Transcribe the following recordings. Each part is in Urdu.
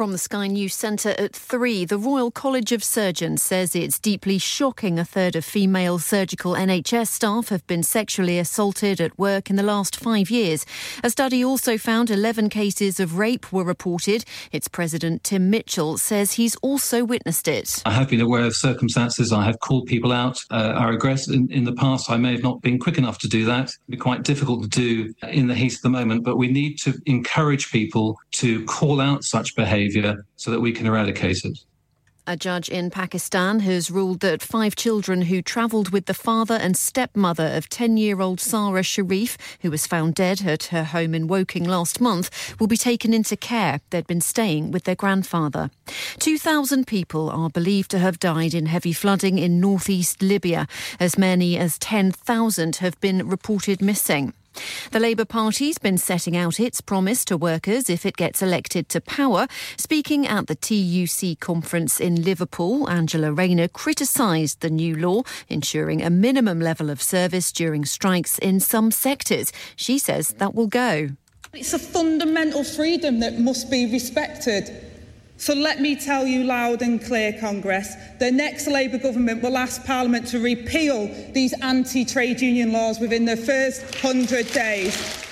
From the Sky News Centre at 3, the Royal College of Surgeons says it's deeply shocking a third of female surgical NHS staff have been sexually assaulted at work in the last five years. A study also found 11 cases of rape were reported. Its president, Tim Mitchell, says he's also witnessed it. I have been aware of circumstances. I have called people out. Uh, I regret in, in the past I may have not been quick enough to do that. It'd be quite difficult to do in the heat of the moment, but we need to encourage people to call out such behaviour behaviour so that we can eradicate it. A judge in Pakistan has ruled that five children who travelled with the father and stepmother of 10 year old Sarah Sharif, who was found dead at her home in Woking last month, will be taken into care. They'd been staying with their grandfather. 2,000 people are believed to have died in heavy flooding in northeast Libya. As many as 10,000 have been reported missing. The Labour Party's been setting out its promise to workers if it gets elected to power. Speaking at the TUC conference in Liverpool, Angela Rayner criticised the new law, ensuring a minimum level of service during strikes in some sectors. She says that will go. It's a fundamental freedom that must be respected. So let me tell you loud and clear, Congress, the next Labour government will ask Parliament to repeal these anti trade union laws within the first 100 days.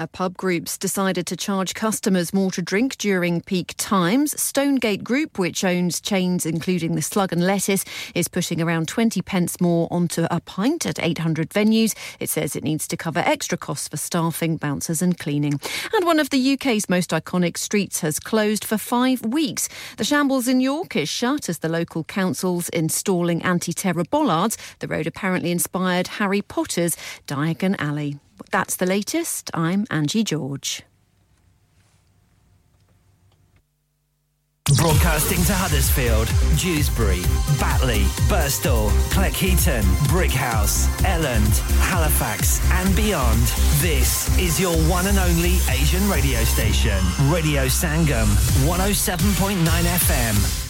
A pub group's decided to charge customers more to drink during peak times. Stonegate Group, which owns chains including the Slug and Lettuce, is putting around 20 pence more onto a pint at 800 venues. It says it needs to cover extra costs for staffing, bouncers and cleaning. And one of the UK's most iconic streets has closed for five weeks. The Shambles in York is shut as the local council's installing anti-terror bollards. The road apparently inspired Harry Potter's Diagon Alley. That's the latest. I'm Angie George. Broadcasting to Huddersfield, Dewsbury, Batley, Burstall, Cleckheaton, Brickhouse, Elland, Halifax, and beyond. This is your one and only Asian radio station, Radio Sangam, 107.9 FM.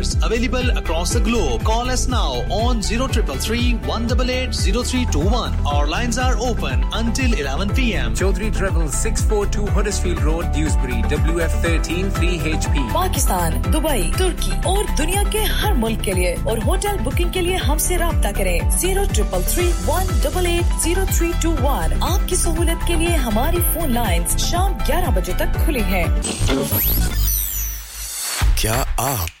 available across the globe. Call us now on 0333 188 Our lines are open until 11 pm. Chaudhry Travel 642 Huddersfield Road, Dewsbury, WF13 3HP. Pakistan, Dubai, Turkey اور دنیا کے ہر ملک کے لیے اور ہوٹل بکنگ کے لیے ہم سے رابطہ کریں zero triple three one double eight zero three two one آپ کی سہولت کے لیے ہماری فون لائنز شام گیارہ بجے تک کھلی ہیں کیا آپ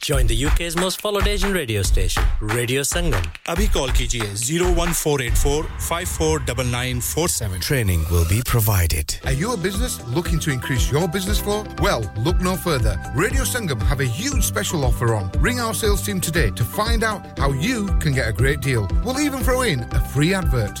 Join the UK's most followed Asian radio station, Radio Sangam. Abhi call kijiye 01484 Training will be provided. Are you a business looking to increase your business flow? Well, look no further. Radio Sangam have a huge special offer on. Ring our sales team today to find out how you can get a great deal. We'll even throw in a free advert.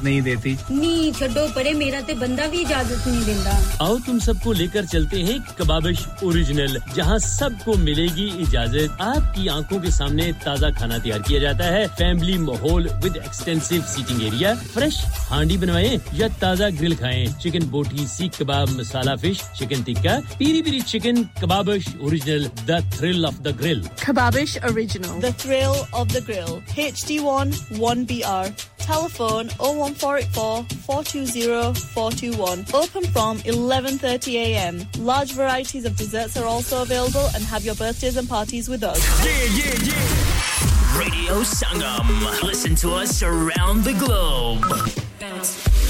اجازت نہیں دیتی۔ میرا تے بندہ بھی اجازت نہیں دیندا۔ آؤ تم سب کو لے کر چلتے ہیں کبابش اوریجنل جہاں سب کو ملے گی اجازت۔ آپ کی آنکھوں کے سامنے تازہ کھانا تیار کیا جاتا ہے۔ فیملی ماحول with extensive seating area fresh ہانڈی بنوائیں یا تازہ گرل کھائیں۔ Chicken boti seekh kebab masala fish chicken tikka peri peri chicken Kababish original the thrill of the grill Kababish original 1484 420 Open from 11.30am. Large varieties of desserts are also available and have your birthdays and parties with us. Yeah, yeah, yeah. Radio Sangam. Listen to us around the globe. Thanks.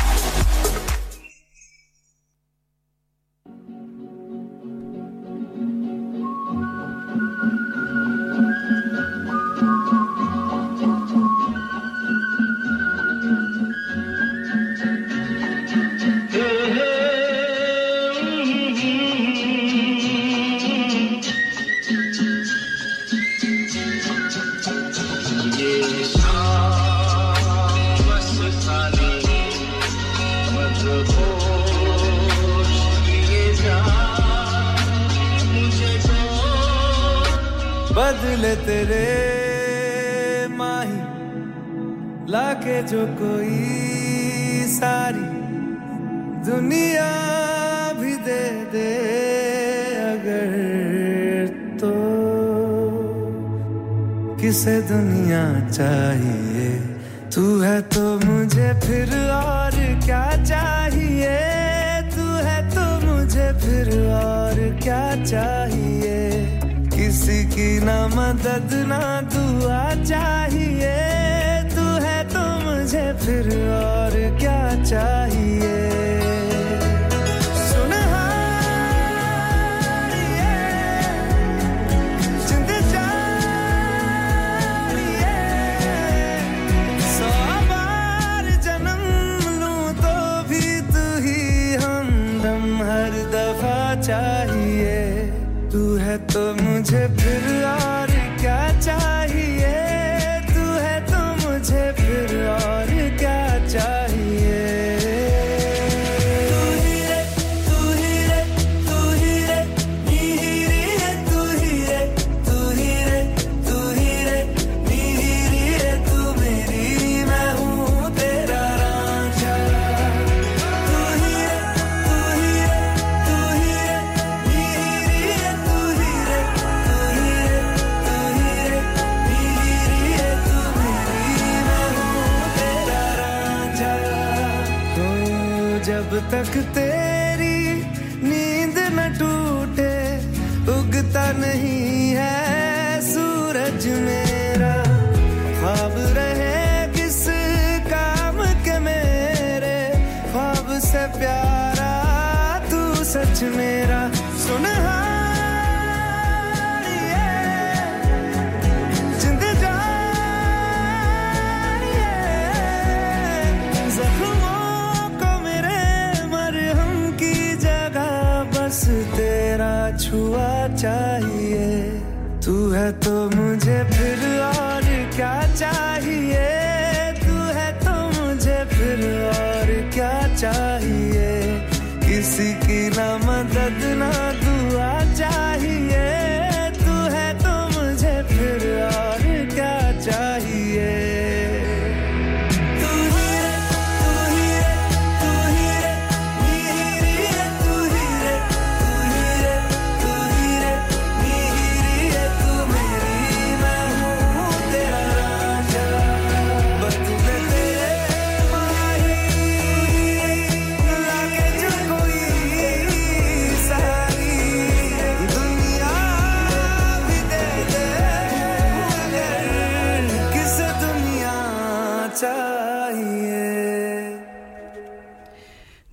چاہیے۔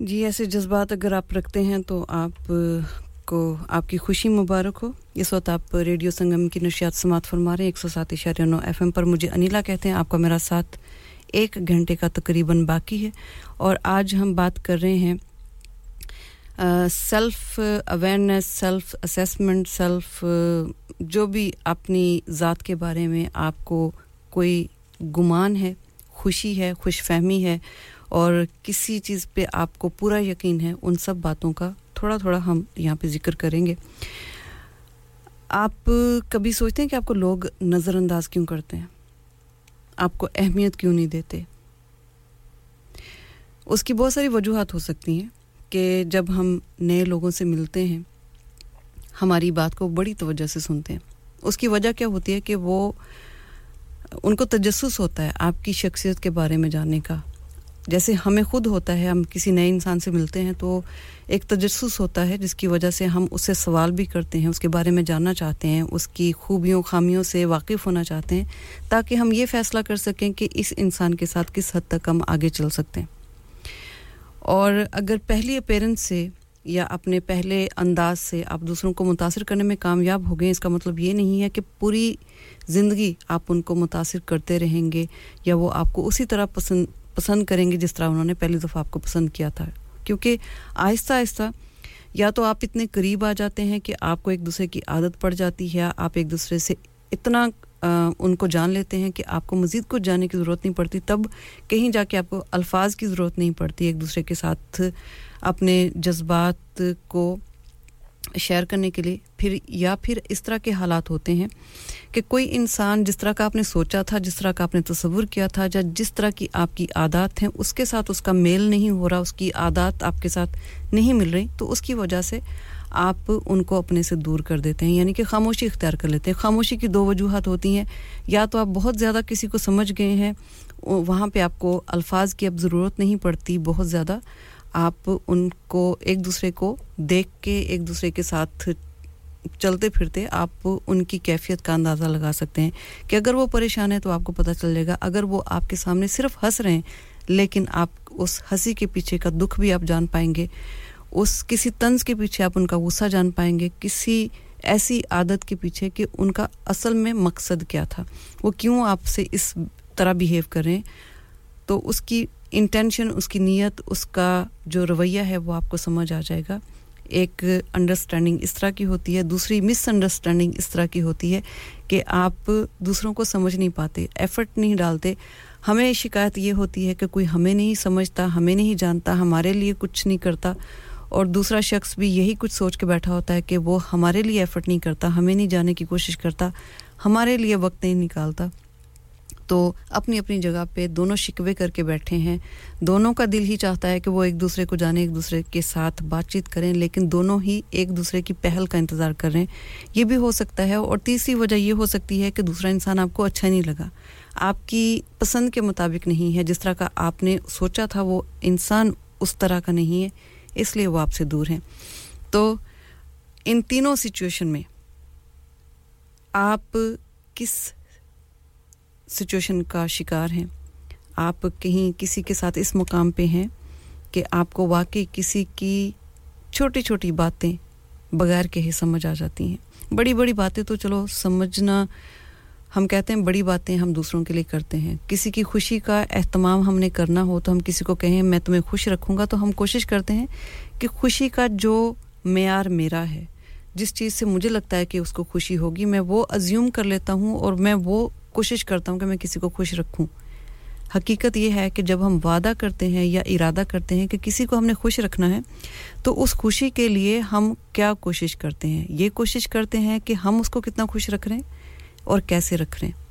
جی ایسے جذبات اگر آپ رکھتے ہیں تو آپ کو آپ کی خوشی مبارک ہو۔ اس وقت آپ ریڈیو سنگم کی نشیات سماعت فرما رہے ہیں، ایک سو سات اشاریہ نو ایف ایم پر مجھے انیلا کہتے ہیں، آپ کا میرا ساتھ ایک گھنٹے کا تقریباً باقی ہے۔ اور آج ہم بات کر رہے ہیں self awareness self assessment self جو بھی اپنی ذات کے بارے میں آپ کو کوئی گمان ہے خوشی ہے خوش فہمی ہے اور کسی چیز پہ آپ کو پورا یقین ہے، ان سب باتوں کا تھوڑا تھوڑا ہم یہاں پہ ذکر کریں گے۔ آپ کبھی سوچتے ہیں کہ آپ کو لوگ نظر انداز کیوں کرتے ہیں؟ آپ کو اہمیت کیوں نہیں دیتے؟ اس کی بہت ساری وجوہات ہو سکتی ہیں کہ جب ہم نئے لوگوں سے ملتے ہیں، ہماری بات کو بڑی توجہ سے سنتے ہیں۔ اس کی وجہ کیا ہوتی ہے کہ وہ ان کو تجسس ہوتا ہے آپ کی شخصیت کے بارے میں جاننے کا۔ جیسے ہمیں خود ہوتا ہے، ہم کسی نئے انسان سے ملتے ہیں تو ایک تجسس ہوتا ہے، جس کی وجہ سے ہم اس سے سوال بھی کرتے ہیں، اس کے بارے میں جاننا چاہتے ہیں، اس کی خوبیوں، خامیوں سے واقف ہونا چاہتے ہیں، تاکہ ہم یہ فیصلہ کر سکیں کہ اس انسان کے ساتھ کس حد تک ہم آگے چل سکتے ہیں۔ اور اگر پہلی اپیرنس سے یا اپنے پہلے انداز سے آپ دوسروں کو متاثر کرنے میں کامیاب ہو گئے، اس کا مطلب یہ نہیں ہے کہ پوری زندگی آپ ان کو متاثر کرتے رہیں گے یا وہ آپ کو اسی طرح پسند پسند کریں گے جس طرح انہوں نے پہلی دفعہ آپ کو پسند کیا تھا کیونکہ آہستہ آہستہ یا تو آپ اتنے قریب آ جاتے ہیں کہ آپ کو ایک دوسرے کی عادت پڑ جاتی ہے آپ ایک دوسرے سے اتنا آ, ان کو جان لیتے ہیں کہ آپ کو مزید کچھ جاننے کی ضرورت نہیں پڑتی تب کہیں جا کے آپ کو الفاظ کی ضرورت نہیں پڑتی ایک دوسرے کے ساتھ اپنے جذبات کو شیئر کرنے کے لیے، پھر یا پھر اس طرح کے حالات ہوتے ہیں کہ کوئی انسان جس طرح کا آپ نے سوچا تھا، جس طرح کا آپ نے تصور کیا تھا، یا جس طرح کی آپ کی عادات ہیں، اس کے ساتھ اس کا میل نہیں ہو رہا، اس کی عادات آپ کے ساتھ نہیں مل رہی، تو اس کی وجہ سے آپ ان کو اپنے سے دور کر دیتے ہیں یعنی کہ خاموشی اختیار کر لیتے ہیں۔ خاموشی کی دو وجوہات ہوتی ہیں، یا تو آپ بہت زیادہ کسی کو سمجھ گئے ہیں، وہاں پہ آپ کو الفاظ کی اب ضرورت نہیں پڑتی، بہت زیادہ آپ ان کو ایک دوسرے کو دیکھ کے، ایک دوسرے کے ساتھ چلتے پھرتے آپ ان کی کیفیت کا اندازہ لگا سکتے ہیں کہ اگر وہ پریشان ہے تو آپ کو پتہ چل جائے گا۔ اگر وہ آپ کے سامنے صرف ہنس رہے ہیں، لیکن آپ اس ہنسی کے پیچھے کا دکھ بھی آپ جان پائیں گے، اس کسی طنز کے پیچھے آپ ان کا غصہ جان پائیں گے، کسی ایسی عادت کے پیچھے کہ ان کا اصل میں مقصد کیا تھا۔ وہ کیوں آپ سے اس طرح بیہیو کر رہے ہیں؟ تو اس کی انٹینشن اس کی نیت، اس کا جو رویہ ہے، وہ آپ کو سمجھ آ جائے گا۔ ایک انڈرسٹینڈنگ اس طرح کی ہوتی ہے، دوسری مس انڈرسٹینڈنگ اس طرح کی ہوتی ہے کہ آپ دوسروں کو سمجھ نہیں پاتے ایفرٹ نہیں ڈالتے۔ ہمیں شکایت یہ ہوتی ہے کہ کوئی ہمیں نہیں سمجھتا، ہمیں نہیں جانتا، ہمارے لیے کچھ نہیں کرتا۔ اور دوسرا شخص بھی یہی کچھ سوچ کے بیٹھا ہوتا ہے کہ وہ ہمارے لیے ایفرٹ نہیں کرتا، ہمیں نہیں جانے کی کوشش کرتا، ہمارے لیے وقت نہیں نکالتا۔ تو اپنی اپنی جگہ پہ دونوں شکوے کر کے بیٹھے ہیں۔ دونوں کا دل ہی چاہتا ہے کہ وہ ایک دوسرے کو جانے، ایک دوسرے کے ساتھ بات چیت کریں، لیکن دونوں ہی ایک دوسرے کی پہل کا انتظار کر رہے ہیں۔ یہ بھی ہو سکتا ہے اور تیسری وجہ یہ ہو سکتی ہے کہ دوسرا انسان آپ کو اچھا نہیں لگا۔ آپ کی پسند کے مطابق نہیں ہے۔ جس طرح کا آپ نے سوچا تھا وہ انسان اس طرح کا نہیں ہے، اس لیے وہ آپ سے دور ہیں۔ تو ان تینوں سچویشن میں آپ کس سچویشن کا شکار ہیں۔ آپ کہیں کسی کے ساتھ اس مقام پہ ہیں کہ آپ کو واقعی کسی کی چھوٹی چھوٹی باتیں بغیر کہے سمجھ آ جاتی ہیں۔ بڑی بڑی باتیں تو چلو سمجھنا، ہم کہتے ہیں بڑی باتیں ہم دوسروں کے لیے کرتے ہیں۔ کسی کی خوشی کا اہتمام ہم نے کرنا ہو تو ہم کسی کو کہیں میں تمہیں خوش رکھوں گا تو ہم کوشش کرتے ہیں کہ خوشی کا جو معیار میرا ہے، جس چیز سے مجھے لگتا ہے کہ اس کو خوشی ہوگی، میں وہ ازیوم کر لیتا ہوں اور میں وہ کوشش کرتا ہوں کہ میں کسی کو خوش رکھوں۔ حقیقت یہ ہے کہ جب ہم وعدہ کرتے ہیں یا ارادہ کرتے ہیں کہ کسی کو ہم نے خوش رکھنا ہے، تو اس خوشی کے لیے ہم کیا کوشش کرتے ہیں؟ یہ کوشش کرتے ہیں کہ ہم اس کو کتنا خوش رکھ رہے ہیں اور کیسے رکھ رہے ہیں۔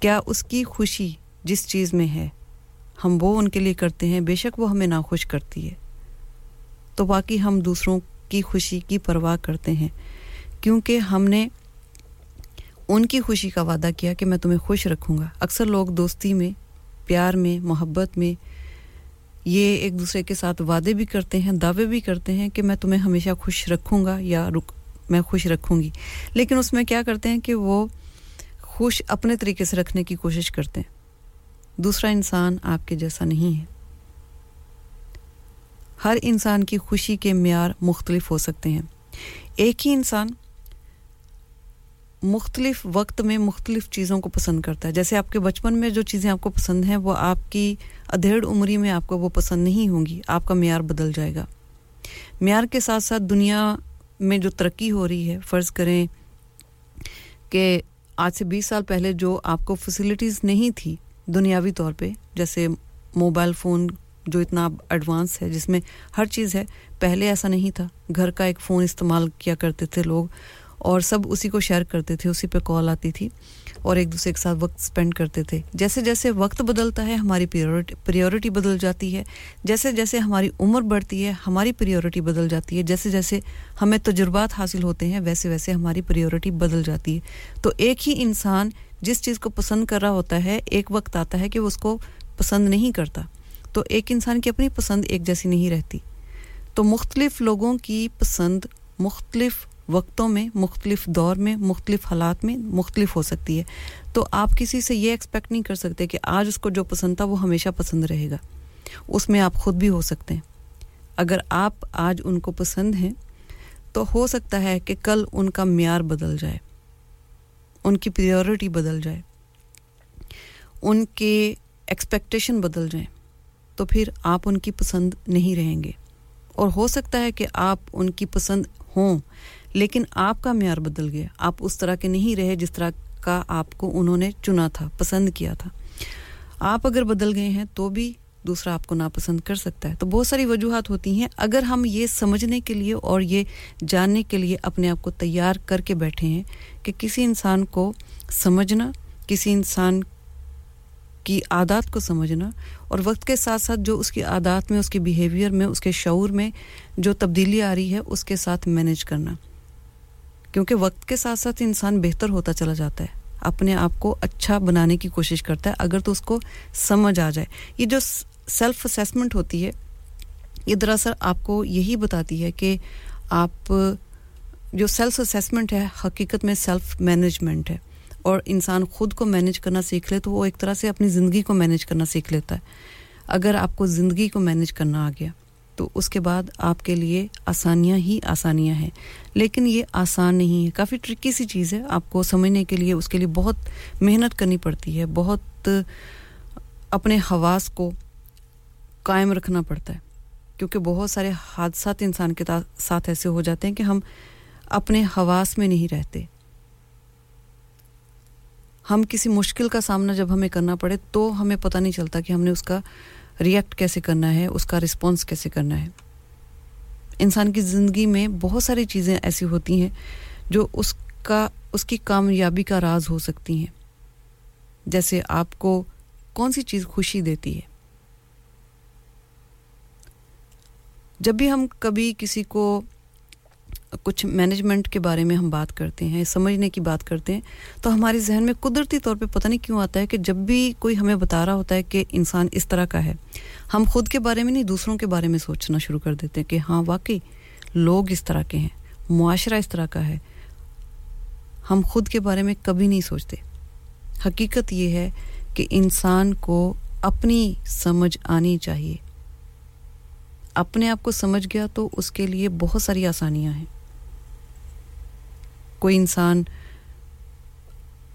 کیا اس کی خوشی جس چیز میں ہے، ہم وہ ان کے لیے کرتے ہیں، بے شک وہ ہمیں ناخوش کرتی ہے۔ تو باقی ہم دوسروں کی خوشی کی پرواہ کرتے ہیں، کیونکہ ہم نے ان کی خوشی کا وعدہ کیا کہ میں تمہیں خوش رکھوں گا۔ اکثر لوگ دوستی میں، پیار میں، محبت میں یہ ایک دوسرے کے ساتھ وعدے بھی کرتے ہیں، دعوے بھی کرتے ہیں کہ میں تمہیں ہمیشہ خوش رکھوں گا یا رک، میں خوش رکھوں گی۔ لیکن اس میں کیا کرتے ہیں کہ وہ خوش اپنے طریقے سے رکھنے کی کوشش کرتے ہیں۔ دوسرا انسان آپ کے جیسا نہیں ہے۔ ہر انسان کی خوشی کے معیار مختلف ہو سکتے ہیں۔ ایک ہی انسان مختلف وقت میں مختلف چیزوں کو پسند کرتا ہے۔ جیسے آپ کے بچپن میں جو چیزیں آپ کو پسند ہیں، وہ آپ کی ادھیڑ عمری میں آپ کو وہ پسند نہیں ہوں گی۔ آپ کا معیار بدل جائے گا۔ معیار کے ساتھ ساتھ دنیا میں جو ترقی ہو رہی ہے، فرض کریں کہ آج سے بیس سال پہلے جو آپ کو فسیلٹیز نہیں تھی دنیاوی طور پہ، جیسے موبائل فون جو اتنا ایڈوانس ہے، جس میں ہر چیز ہے، پہلے ایسا نہیں تھا۔ گھر کا ایک فون استعمال کیا کرتے تھے لوگ۔ اور سب اسی کو شیئر کرتے تھے، اسی پہ کال آتی تھی اور ایک دوسرے کے ساتھ وقت سپینڈ کرتے تھے۔ جیسے جیسے وقت بدلتا ہے، ہماری پریورٹی بدل جاتی ہے۔ جیسے جیسے ہماری عمر بڑھتی ہے، ہماری پریورٹی بدل جاتی ہے۔ جیسے جیسے ہمیں تجربات حاصل ہوتے ہیں، ویسے ویسے ہماری پریورٹی بدل جاتی ہے۔ تو ایک ہی انسان جس چیز کو پسند کر رہا ہوتا ہے، ایک وقت آتا ہے کہ وہ اس کو پسند نہیں کرتا۔ تو ایک انسان کی اپنی پسند ایک جیسی نہیں رہتی۔ تو مختلف لوگوں کی پسند مختلف وقتوں میں، مختلف دور میں، مختلف حالات میں مختلف ہو سکتی ہے۔ تو آپ کسی سے یہ ایکسپیکٹ نہیں کر سکتے کہ آج اس کو جو پسند تھا وہ ہمیشہ پسند رہے گا۔ اس میں آپ خود بھی ہو سکتے ہیں۔ اگر آپ آج ان کو پسند ہیں، تو ہو سکتا ہے کہ کل ان کا معیار بدل جائے۔ ان کی پریورٹی بدل جائے۔ ان کے ایکسپیکٹیشن بدل جائیں۔ تو پھر آپ ان کی پسند نہیں رہیں گے۔ اور ہو سکتا ہے کہ آپ ان کی پسند ہوں۔ لیکن آپ کا معیار بدل گیا۔ آپ اس طرح کے نہیں رہے جس طرح کا آپ کو انہوں نے چنا تھا، پسند کیا تھا۔ آپ اگر بدل گئے ہیں تو بھی دوسرا آپ کو ناپسند کر سکتا ہے۔ تو بہت ساری وجوہات ہوتی ہیں۔ اگر ہم یہ سمجھنے کے لیے اور یہ جاننے کے لیے اپنے آپ کو تیار کر کے بیٹھے ہیں کہ کسی انسان کو سمجھنا، کسی انسان کی عادات کو سمجھنا اور وقت کے ساتھ ساتھ جو اس کی عادات میں، اس کے بیہیویئر میں، اس کے شعور میں جو تبدیلی آ رہی ہے، اس کے ساتھ مینج کرنا۔ کیونکہ وقت کے ساتھ ساتھ انسان بہتر ہوتا چلا جاتا ہے، اپنے آپ کو اچھا بنانے کی کوشش کرتا ہے، اگر تو اس کو سمجھ آ جائے۔ یہ جو سیلف اسیسمنٹ ہوتی ہے، یہ دراصل آپ کو یہی بتاتی ہے کہ آپ جو سیلف اسیسمنٹ ہے، حقیقت میں سیلف مینجمنٹ ہے۔ اور انسان خود کو مینج کرنا سیکھ لے تو وہ ایک طرح سے اپنی زندگی کو مینج کرنا سیکھ لیتا ہے۔ اگر آپ کو زندگی کو مینج کرنا آ گیا تو اس کے بعد آپ کے لیے آسانیاں ہی آسانیاں ہیں۔ لیکن یہ آسان نہیں ہے۔ کافی ٹرکی سی چیز ہے۔ آپ کو سمجھنے کے لیے اس کے لیے بہت محنت کرنی پڑتی ہے۔ بہت اپنے حواس کو قائم رکھنا پڑتا ہے۔ کیونکہ بہت سارے حادثات انسان کے ساتھ ایسے ہو جاتے ہیں کہ ہم اپنے حواس میں نہیں رہتے۔ ہم کسی مشکل کا سامنا جب ہمیں کرنا پڑے تو ہمیں پتہ نہیں چلتا کہ ہم نے اس کا ریئیکٹ کیسے کرنا ہے، اس کا رسپانس کیسے کرنا ہے۔ انسان کی زندگی میں بہت ساری چیزیں ایسی ہوتی ہیں جو اس کا، اس کی کامیابی کا راز ہو سکتی ہیں۔ جیسے آپ کو کون سی چیز خوشی دیتی ہے۔ جب بھی ہم کبھی کسی کو کچھ مینجمنٹ کے بارے میں ہم بات کرتے ہیں، سمجھنے کی بات کرتے ہیں، تو ہمارے ذہن میں قدرتی طور پہ پتہ نہیں کیوں آتا ہے کہ جب بھی کوئی ہمیں بتا رہا ہوتا ہے کہ انسان اس طرح کا ہے، ہم خود کے بارے میں نہیں، دوسروں کے بارے میں سوچنا شروع کر دیتے ہیں کہ ہاں واقعی لوگ اس طرح کے ہیں، معاشرہ اس طرح کا ہے۔ ہم خود کے بارے میں کبھی نہیں سوچتے۔ حقیقت یہ ہے کہ انسان کو اپنی سمجھ آنی چاہیے۔ اپنے آپ کو سمجھ گیا تو اس کے لیے بہت ساری آسانیاں ہیں۔ کوئی انسان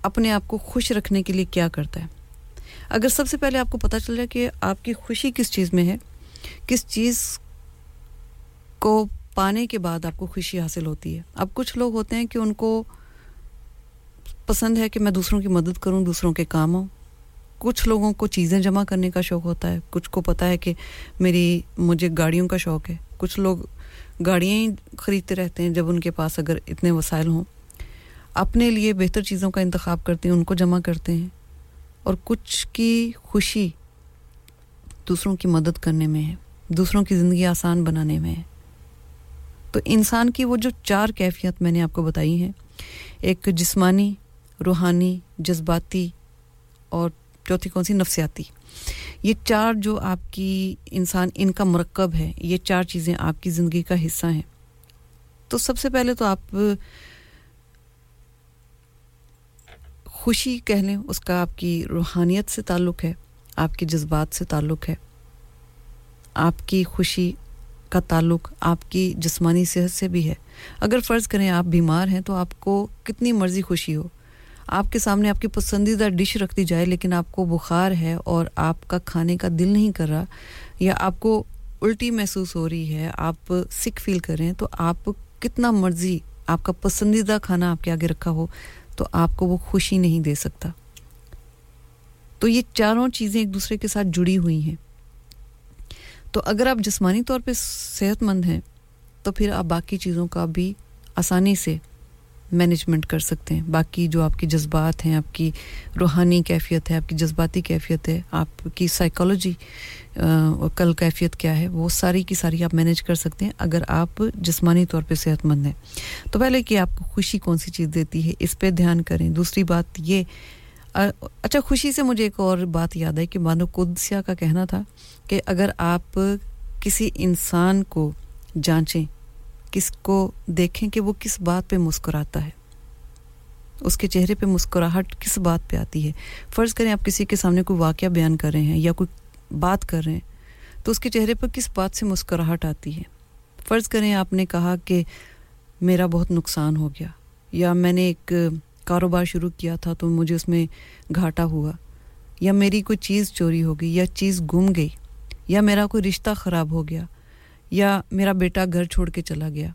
اپنے آپ کو خوش رکھنے کے لیے کیا کرتا ہے؟ اگر سب سے پہلے آپ کو پتہ چل جائے کہ آپ کی خوشی کس چیز میں ہے، کس چیز کو پانے کے بعد آپ کو خوشی حاصل ہوتی ہے۔ اب کچھ لوگ ہوتے ہیں کہ ان کو پسند ہے کہ میں دوسروں کی مدد کروں، دوسروں کے کام آؤں۔ کچھ لوگوں کو چیزیں جمع کرنے کا شوق ہوتا ہے۔ کچھ کو پتہ ہے کہ میری، مجھے گاڑیوں کا شوق ہے۔ کچھ لوگ گاڑیاں ہی خریدتے رہتے ہیں جب ان کے پاس اگر اتنے وسائل ہوں۔ اپنے لیے بہتر چیزوں کا انتخاب کرتے ہیں، ان کو جمع کرتے ہیں۔ اور کچھ کی خوشی دوسروں کی مدد کرنے میں ہے، دوسروں کی زندگی آسان بنانے میں ہے۔ تو انسان کی وہ جو چار کیفیت میں نے آپ کو بتائی ہیں، ایک جسمانی، روحانی، جذباتی اور چوتھی کون سی؟ نفسیاتی۔ یہ چار جو آپ کی انسان، ان کا مرکب ہے، یہ چار چیزیں آپ کی زندگی کا حصہ ہیں۔ تو سب سے پہلے تو آپ خوشی کہہ لیں اس کا آپ کی روحانیت سے تعلق ہے، آپ کے جذبات سے تعلق ہے۔ آپ کی خوشی کا تعلق آپ کی جسمانی صحت سے بھی ہے۔ اگر فرض کریں آپ بیمار ہیں تو آپ کو کتنی مرضی خوشی ہو۔ آپ کے سامنے آپ کی پسندیدہ ڈش رکھ دی جائے، لیکن آپ کو بخار ہے اور آپ کا کھانے کا دل نہیں کر رہا، یا آپ کو الٹی محسوس ہو رہی ہے، آپ سک فیل کر رہے ہیں، تو آپ کتنا مرضی، آپ کا پسندیدہ کھانا آپ کے آگے رکھا ہو۔ تو آپ کو وہ خوشی نہیں دے سکتا۔ تو یہ چاروں چیزیں ایک دوسرے کے ساتھ جڑی ہوئی ہیں۔ تو اگر آپ جسمانی طور پہ صحت مند ہیں، تو پھر آپ باقی چیزوں کا بھی آسانی سے مینجمنٹ کر سکتے ہیں۔ باقی جو آپ کی جذبات ہیں، آپ کی روحانی کیفیت ہے، آپ کی جذباتی کیفیت ہے، آپ کی سائیکالوجی کل کیفیت کیا ہے، وہ ساری کی ساری آپ مینج کر سکتے ہیں اگر آپ جسمانی طور پہ صحت مند ہیں۔ تو پہلے کہ آپ کو خوشی کون سی چیز دیتی ہے، اس پہ دھیان کریں۔ دوسری بات یہ اچھا خوشی سے مجھے ایک اور بات یاد ہے کہ مانو قدسیہ کا کہنا تھا کہ اگر آپ کسی انسان کو جانچیں کس کو دیکھیں کہ وہ کس بات پہ مسکراتا ہے۔ اس کے چہرے پہ مسکراہٹ کس بات پہ آتی ہے۔ فرض کریں آپ کسی کے سامنے کوئی واقعہ بیان کر رہے ہیں یا کوئی بات کر رہے ہیں، تو اس کے چہرے پہ کس بات سے مسکراہٹ آتی ہے۔ فرض کریں آپ نے کہا کہ میرا بہت نقصان ہو گیا، یا میں نے ایک کاروبار شروع کیا تھا تو مجھے اس میں گھاٹا ہوا، یا میری کوئی چیز چوری ہو گئی، یا چیز گم گئی، یا میرا کوئی رشتہ خراب ہو گیا۔ یا میرا بیٹا گھر چھوڑ کے چلا گیا،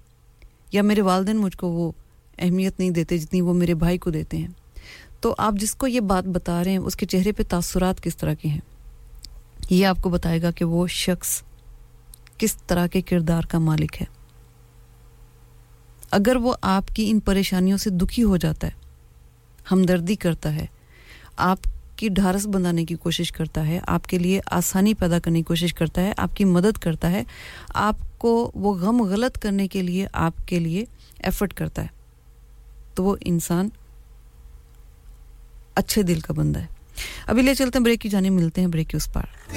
یا میرے والدین مجھ کو وہ اہمیت نہیں دیتے جتنی وہ میرے بھائی کو دیتے ہیں۔ تو آپ جس کو یہ بات بتا رہے ہیں، اس کے چہرے پہ تاثرات کس طرح کے ہیں؟ یہ آپ کو بتائے گا کہ وہ شخص کس طرح کے کردار کا مالک ہے۔ اگر وہ آپ کی ان پریشانیوں سے دکھی ہو جاتا ہے، ہمدردی کرتا ہے، آپ کی ڈھارس بندانے کی کوشش کرتا ہے، آپ کے لیے آسانی پیدا کرنے کی کوشش کرتا ہے، آپ کی مدد کرتا ہے، آپ کو وہ غم غلط کرنے کے لیے، آپ کے لیے ایفرٹ کرتا ہے۔ تو وہ انسان اچھے دل کا بندہ ہے۔ ابھی لے چلتے ہیں، بریک کی جانے ملتے ہیں، بریک کی اس پار۔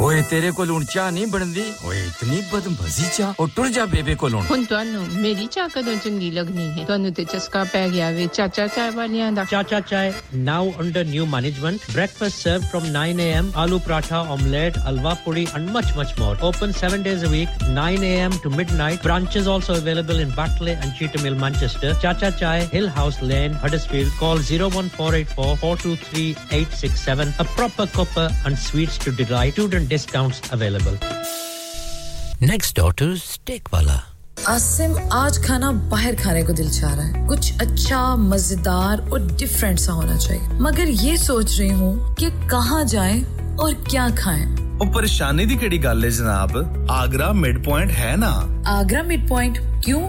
اوئے تیرے کو لون چاہ نہیں بندی اوئے اتنی بدمزی چاہ او ٹر جا بے بے کو لون ہن تانوں میری چاہ کدوں چنگی لگنی ہے تانوں تے چسکا پے گیا وے چاچا چائے والیاں دا Chacha Chai now under new management breakfast serve from 9 A M aloo paratha omelette halwa puri and much much more open 7 days a week 9 A M to midnight branches also available in Batley and Cheetham Hill Manchester Chacha Chai Hill House Lane Huddersfield call 01484423867 a proper copper and sweets to delight. Student discounts available next daughter steak والا آسم آج کھانا باہر کھانے کو دل چاہ رہا ہے کچھ اچھا مزیدار اور ڈفرینٹ سا ہونا چاہیے مگر یہ سوچ رہی ہوں کہ کہاں جائیں اور کیا کھائیں اور پریشانی دی کیڑی گل ہے جناب آگرہ مڈ پوائنٹ ہے نا آگرہ مڈ پوائنٹ کیوں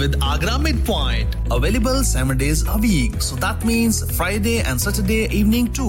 with Agra mid point available seven days a week so that means Friday and Saturday evening to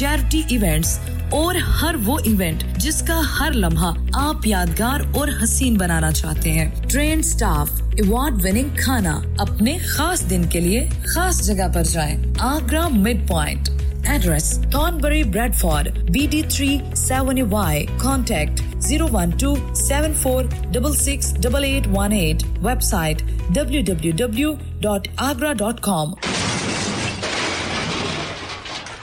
charity events اور ہر وہ ایونٹ جس کا ہر لمحہ آپ یادگار اور حسین بنانا چاہتے ہیں۔ ٹرین سٹاف ایوارڈ وننگ کھانا اپنے خاص دن کے لیے خاص جگہ پر جائیں۔ Agra mid point address Canbury Bradford B D three seven Y contact zero one two seven four double six double eight one eight website W W W dot Agra dot com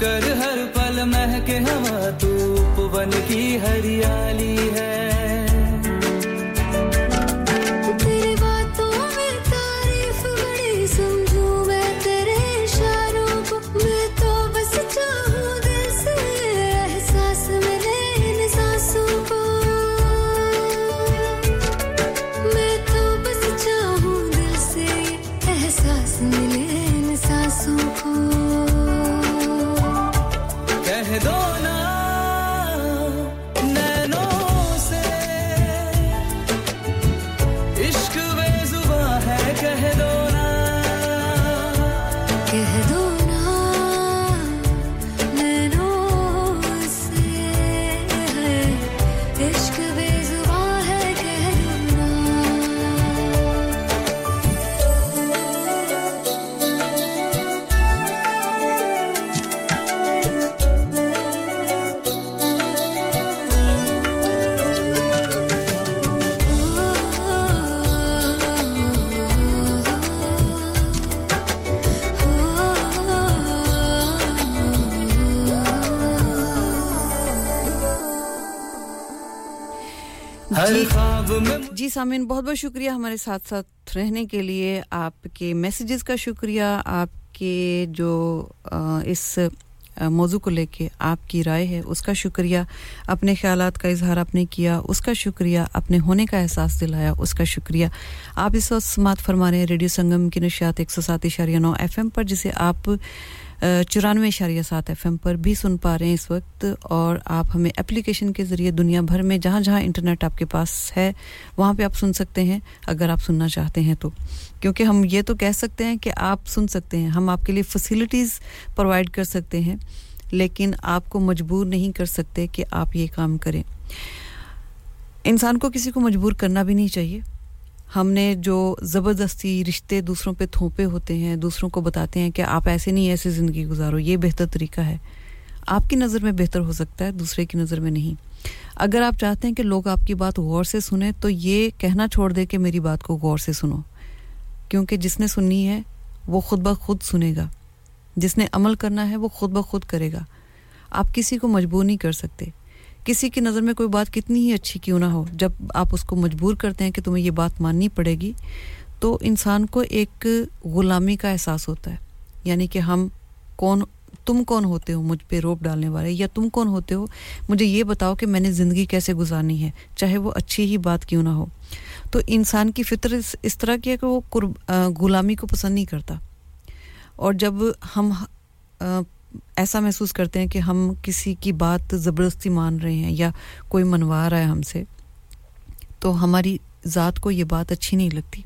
good سامعین، بہت بہت شکریہ ہمارے ساتھ ساتھ رہنے کے لیے۔ آپ کے میسیجز کا شکریہ، آپ کے جو اس موضوع کو لے کے آپ کی رائے ہے، اس کا شکریہ۔ اپنے خیالات کا اظہار آپ نے کیا، اس کا شکریہ۔ اپنے ہونے کا احساس دلایا، اس کا شکریہ۔ آپ اس وقت سماعت فرما رہے ہیں ریڈیو سنگم کی نشیات ایک سو سات اشاریہ نو ایف ایم پر، جسے آپ چورانوے اشاریہ سات ایف ایم پر بھی سن پا رہے ہیں اس وقت اور آپ ہمیں اپلیکیشن کے ذریعے دنیا بھر میں جہاں جہاں انٹرنیٹ آپ کے پاس ہے، وہاں پہ آپ سن سکتے ہیں، اگر آپ سننا چاہتے ہیں تو۔ کیونکہ ہم یہ تو کہہ سکتے ہیں کہ آپ سن سکتے ہیں، ہم آپ کے لیے فیسلٹیز پرووائڈ کر سکتے ہیں، لیکن آپ کو مجبور نہیں کر سکتے کہ آپ یہ کام کریں۔ انسان کو کسی کو مجبور کرنا بھی نہیں چاہیے۔ ہم نے جو زبردستی رشتے دوسروں پہ تھوپے ہوتے ہیں، دوسروں کو بتاتے ہیں کہ آپ ایسے نہیں، ایسے زندگی گزارو، یہ بہتر طریقہ ہے۔ آپ کی نظر میں بہتر ہو سکتا ہے، دوسرے کی نظر میں نہیں۔ اگر آپ چاہتے ہیں کہ لوگ آپ کی بات غور سے سنیں، تو یہ کہنا چھوڑ دے کہ میری بات کو غور سے سنو۔ کیونکہ جس نے سننی ہے، وہ خود بخود سنے گا۔ جس نے عمل کرنا ہے، وہ خود بخود کرے گا۔ آپ کسی کو مجبور نہیں کر سکتے۔ کسی کی نظر میں کوئی بات کتنی ہی اچھی کیوں نہ ہو، جب آپ اس کو مجبور کرتے ہیں کہ تمہیں یہ بات ماننی پڑے گی، تو انسان کو ایک غلامی کا احساس ہوتا ہے۔ یعنی کہ ہم کون، تم کون ہوتے ہو مجھ پہ روپ ڈالنے والے، یا تم کون ہوتے ہو، مجھے یہ بتاؤ کہ میں نے زندگی کیسے گزارنی ہے، چاہے وہ اچھی ہی بات کیوں نہ ہو۔ تو انسان کی فطر اس طرح کی ہے کہ وہ غلامی کو پسند نہیں کرتا۔ اور جب ہم ایسا محسوس کرتے ہیں کہ ہم کسی کی بات زبردستی مان رہے ہیں یا کوئی منوا رہا ہے ہم سے، تو ہماری ذات کو یہ بات اچھی نہیں لگتی۔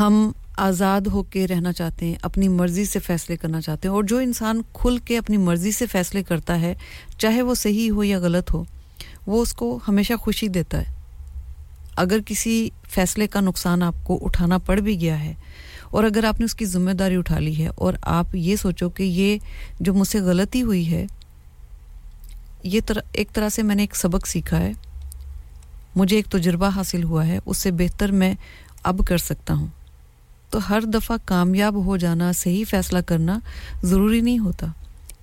ہم آزاد ہو کے رہنا چاہتے ہیں، اپنی مرضی سے فیصلے کرنا چاہتے ہیں، اور جو انسان کھل کے اپنی مرضی سے فیصلے کرتا ہے، چاہے وہ صحیح ہو یا غلط ہو، وہ اس کو ہمیشہ خوشی دیتا ہے۔ اگر کسی فیصلے کا نقصان آپ کو اٹھانا پڑ بھی گیا ہے اور اگر آپ نے اس کی ذمہ داری اٹھا لی ہے اور آپ یہ سوچو کہ یہ جو مجھ سے غلطی ہوئی ہے، یہ ایک طرح سے میں نے ایک سبق سیکھا ہے۔ مجھے ایک تجربہ حاصل ہوا ہے، اس سے بہتر میں اب کر سکتا ہوں۔ تو ہر دفعہ کامیاب ہو جانا، صحیح فیصلہ کرنا ضروری نہیں ہوتا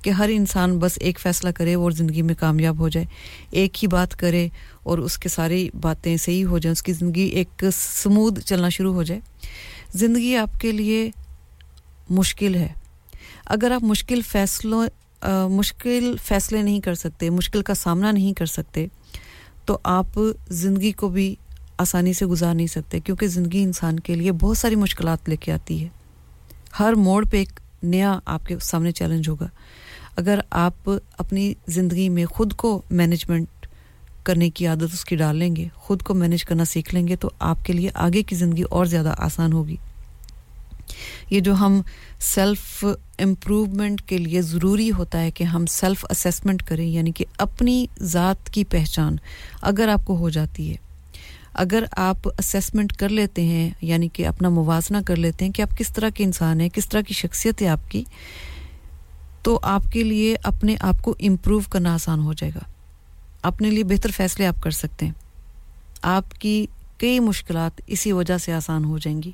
کہ ہر انسان بس ایک فیصلہ کرے اور زندگی میں کامیاب ہو جائے۔ ایک ہی بات کرے اور اس کے ساری باتیں صحیح ہو جائیں، اس کی زندگی ایک سمود چلنا شروع ہو جائے۔ زندگی آپ کے لیے مشکل ہے۔ اگر آپ مشکل فیصلوں مشکل فیصلے نہیں کر سکتے، مشکل کا سامنا نہیں کر سکتے، تو آپ زندگی کو بھی آسانی سے گزار نہیں سکتے، کیونکہ زندگی انسان کے لیے بہت ساری مشکلات لے کے آتی ہے۔ ہر موڑ پہ ایک نیا آپ کے سامنے چیلنج ہوگا۔ اگر آپ اپنی زندگی میں خود کو مینجمنٹ کرنے کی عادت اس کی ڈال لیں گے، خود کو مینج کرنا سیکھ لیں گے تو آپ کے لیے آگے کی زندگی اور زیادہ آسان ہوگی۔ یہ جو ہم سیلف امپروومنٹ کے لیے ضروری ہوتا ہے کہ ہم سیلف اسیسمنٹ کریں یعنی کہ اپنی ذات کی پہچان اگر آپ کو ہو جاتی ہے، اگر آپ اسیسمنٹ کر لیتے ہیں یعنی کہ اپنا موازنہ کر لیتے ہیں کہ آپ کس طرح کے انسان ہیں، کس طرح کی شخصیت ہے آپ کی، تو آپ کے لیے اپنے آپ کو امپروو کرنا آسان ہو جائے گا۔ اپنے لیے بہتر فیصلے آپ کر سکتے ہیں۔ آپ کی کئی مشکلات اسی وجہ سے آسان ہو جائیں گی۔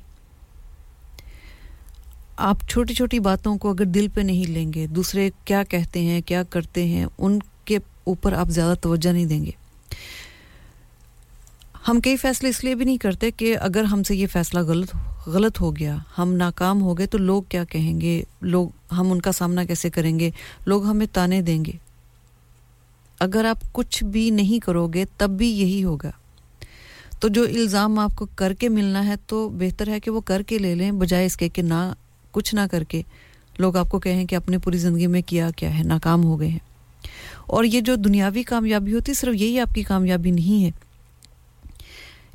آپ چھوٹی چھوٹی باتوں کو اگر دل پہ نہیں لیں گے، دوسرے کیا کہتے ہیں، کیا کرتے ہیں، ان کے اوپر آپ زیادہ توجہ نہیں دیں گے۔ ہم کئی فیصلے اس لیے بھی نہیں کرتے کہ اگر ہم سے یہ فیصلہ غلط غلط ہو گیا، ہم ناکام ہو گئے تو لوگ کیا کہیں گے؟ لوگ ہم ان کا سامنا کیسے کریں گے؟ لوگ ہمیں تانے دیں گے۔ اگر آپ کچھ بھی نہیں کرو گے، تب بھی یہی ہوگا۔ تو جو الزام آپ کو کر کے ملنا ہے، تو بہتر ہے کہ وہ کر کے لے لیں، بجائے اس کے کہ نہ، کچھ نہ کر کے۔ لوگ آپ کو کہیں کہ اپنے پوری زندگی میں کیا کیا ہے، ناکام ہو گئے ہیں۔ اور یہ جو دنیاوی کامیابی ہوتی، صرف یہی آپ کی کامیابی نہیں ہے۔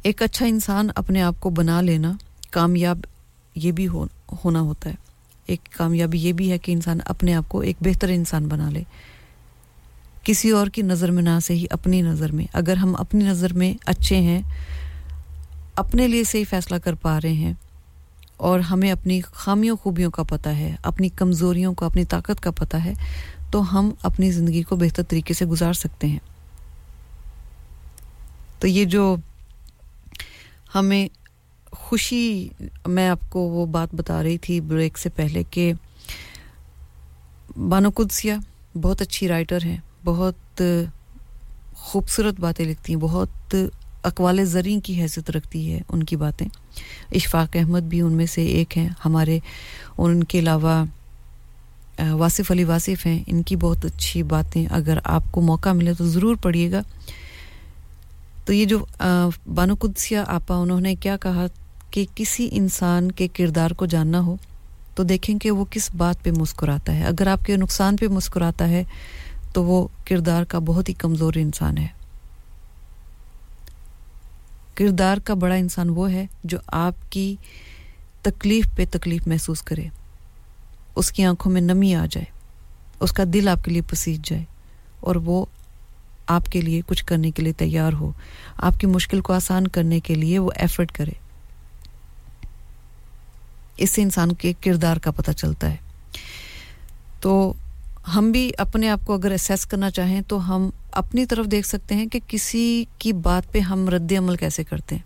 ایک اچھا انسان اپنے آپ کو بنا لینا کامیاب یہ بھی ہونا ہوتا ہے۔ ایک کامیابی یہ بھی ہے کہ انسان اپنے آپ کو ایک بہتر انسان بنا لے۔ کسی اور کی نظر میں نہ صحیح اپنی نظر میں۔ اگر ہم اپنی نظر میں اچھے ہیں، اپنے لیے صحیح فیصلہ کر پا رہے ہیں اور ہمیں اپنی خامیوں، خوبیوں کا پتہ ہے، اپنی کمزوریوں کو، اپنی طاقت کا پتہ ہے، تو ہم اپنی زندگی کو بہتر طریقے سے گزار سکتے ہیں۔ تو یہ جو ہمیں خوشی، میں آپ کو وہ بات بتا رہی تھی بریک سے پہلے کہ بانو قدسیہ بہت اچھی رائٹر ہیں۔ بہت خوبصورت باتیں لکھتی ہیں، بہت اقوال زرین کی حیثیت رکھتی ہے ان کی باتیں۔ اشفاق احمد بھی ان میں سے ایک ہیں، ہمارے اور ان کے علاوہ واصف علی واصف ہیں۔ ان کی بہت اچھی باتیں، اگر آپ کو موقع ملے تو ضرور پڑھیے گا۔ تو یہ جو بانو قدسیہ آپا، انہوں نے کیا کہا کہ کسی انسان کے کردار کو جاننا ہو تو دیکھیں کہ وہ کس بات پہ مسکراتا ہے۔ اگر آپ کے نقصان پہ مسکراتا ہے تو وہ کردار کا بہت ہی کمزور انسان ہے۔ کردار کا بڑا انسان وہ ہے جو آپ کی تکلیف پہ تکلیف محسوس کرے۔ اس کی آنکھوں میں نمی آ جائے۔ اس کا دل آپ کے لیے پسیج جائے۔ اور وہ آپ کے لیے کچھ کرنے کے لیے تیار ہو۔ آپ کی مشکل کو آسان کرنے کے لیے وہ ایفرٹ کرے۔ اس سے انسان کے کردار کا پتہ چلتا ہے۔ تو ہم بھی اپنے آپ کو اگر اسیس کرنا چاہیں تو ہم اپنی طرف دیکھ سکتے ہیں کہ کسی کی بات پہ ہم رد عمل کیسے کرتے ہیں۔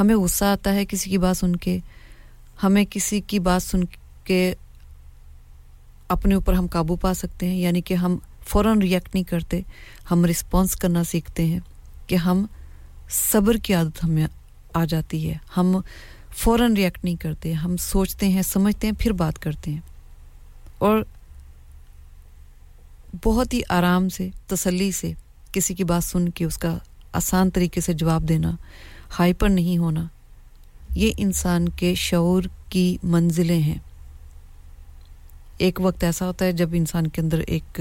ہمیں غصہ آتا ہے کسی کی بات سن کے، ہمیں کسی کی بات سن کے اپنے اوپر ہم قابو پا سکتے ہیں یعنی کہ ہم فوراً ریئیکٹ نہیں کرتے، ہم رسپانس کرنا سیکھتے ہیں کہ ہم صبر کی عادت ہمیں آ جاتی ہے۔ ہم فوراً ریئیکٹ نہیں کرتے، ہم سوچتے ہیں، سمجھتے ہیں، پھر بات کرتے ہیں۔ اور بہت ہی آرام سے، تسلی سے کسی کی بات سن کے اس کا آسان طریقے سے جواب دینا، ہائپر نہیں ہونا، یہ انسان کے شعور کی منزلیں ہیں۔ ایک وقت ایسا ہوتا ہے جب انسان کے اندر ایک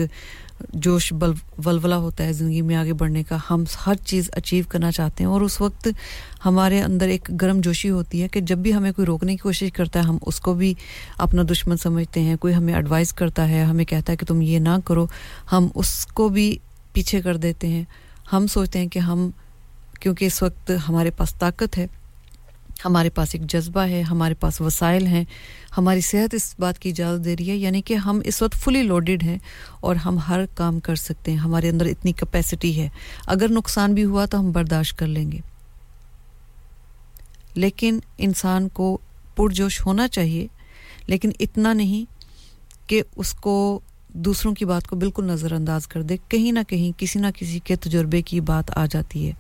جوش بل ولولہ ہوتا ہے زندگی میں آگے بڑھنے کا، ہم ہر چیز اچیو کرنا چاہتے ہیں اور اس وقت ہمارے اندر ایک گرم جوشی ہوتی ہے کہ جب بھی ہمیں کوئی روکنے کی کوشش کرتا ہے، ہم اس کو بھی اپنا دشمن سمجھتے ہیں، کوئی ہمیں ایڈوائز کرتا ہے، ہمیں کہتا ہے کہ تم یہ نہ کرو، ہم اس کو بھی پیچھے کر دیتے ہیں۔ ہم سوچتے ہیں کہ ہم، کیونکہ اس وقت ہمارے پاس طاقت ہے ہمارے پاس ایک جذبہ ہے، ہمارے پاس وسائل ہیں۔ ہماری صحت اس بات کی اجازت دے رہی ہے یعنی کہ ہم اس وقت فلی لوڈڈ ہیں اور ہم ہر کام کر سکتے ہیں۔ ہمارے اندر اتنی کپیسٹی ہے۔ اگر نقصان بھی ہوا تو ہم برداشت کر لیں گے۔ لیکن انسان کو پرجوش ہونا چاہیے، لیکن اتنا نہیں کہ اس کو دوسروں کی بات کو بالکل نظر انداز کر دے۔ کہیں نہ کہیں کسی نہ کسی کے تجربے کی بات آ جاتی ہے۔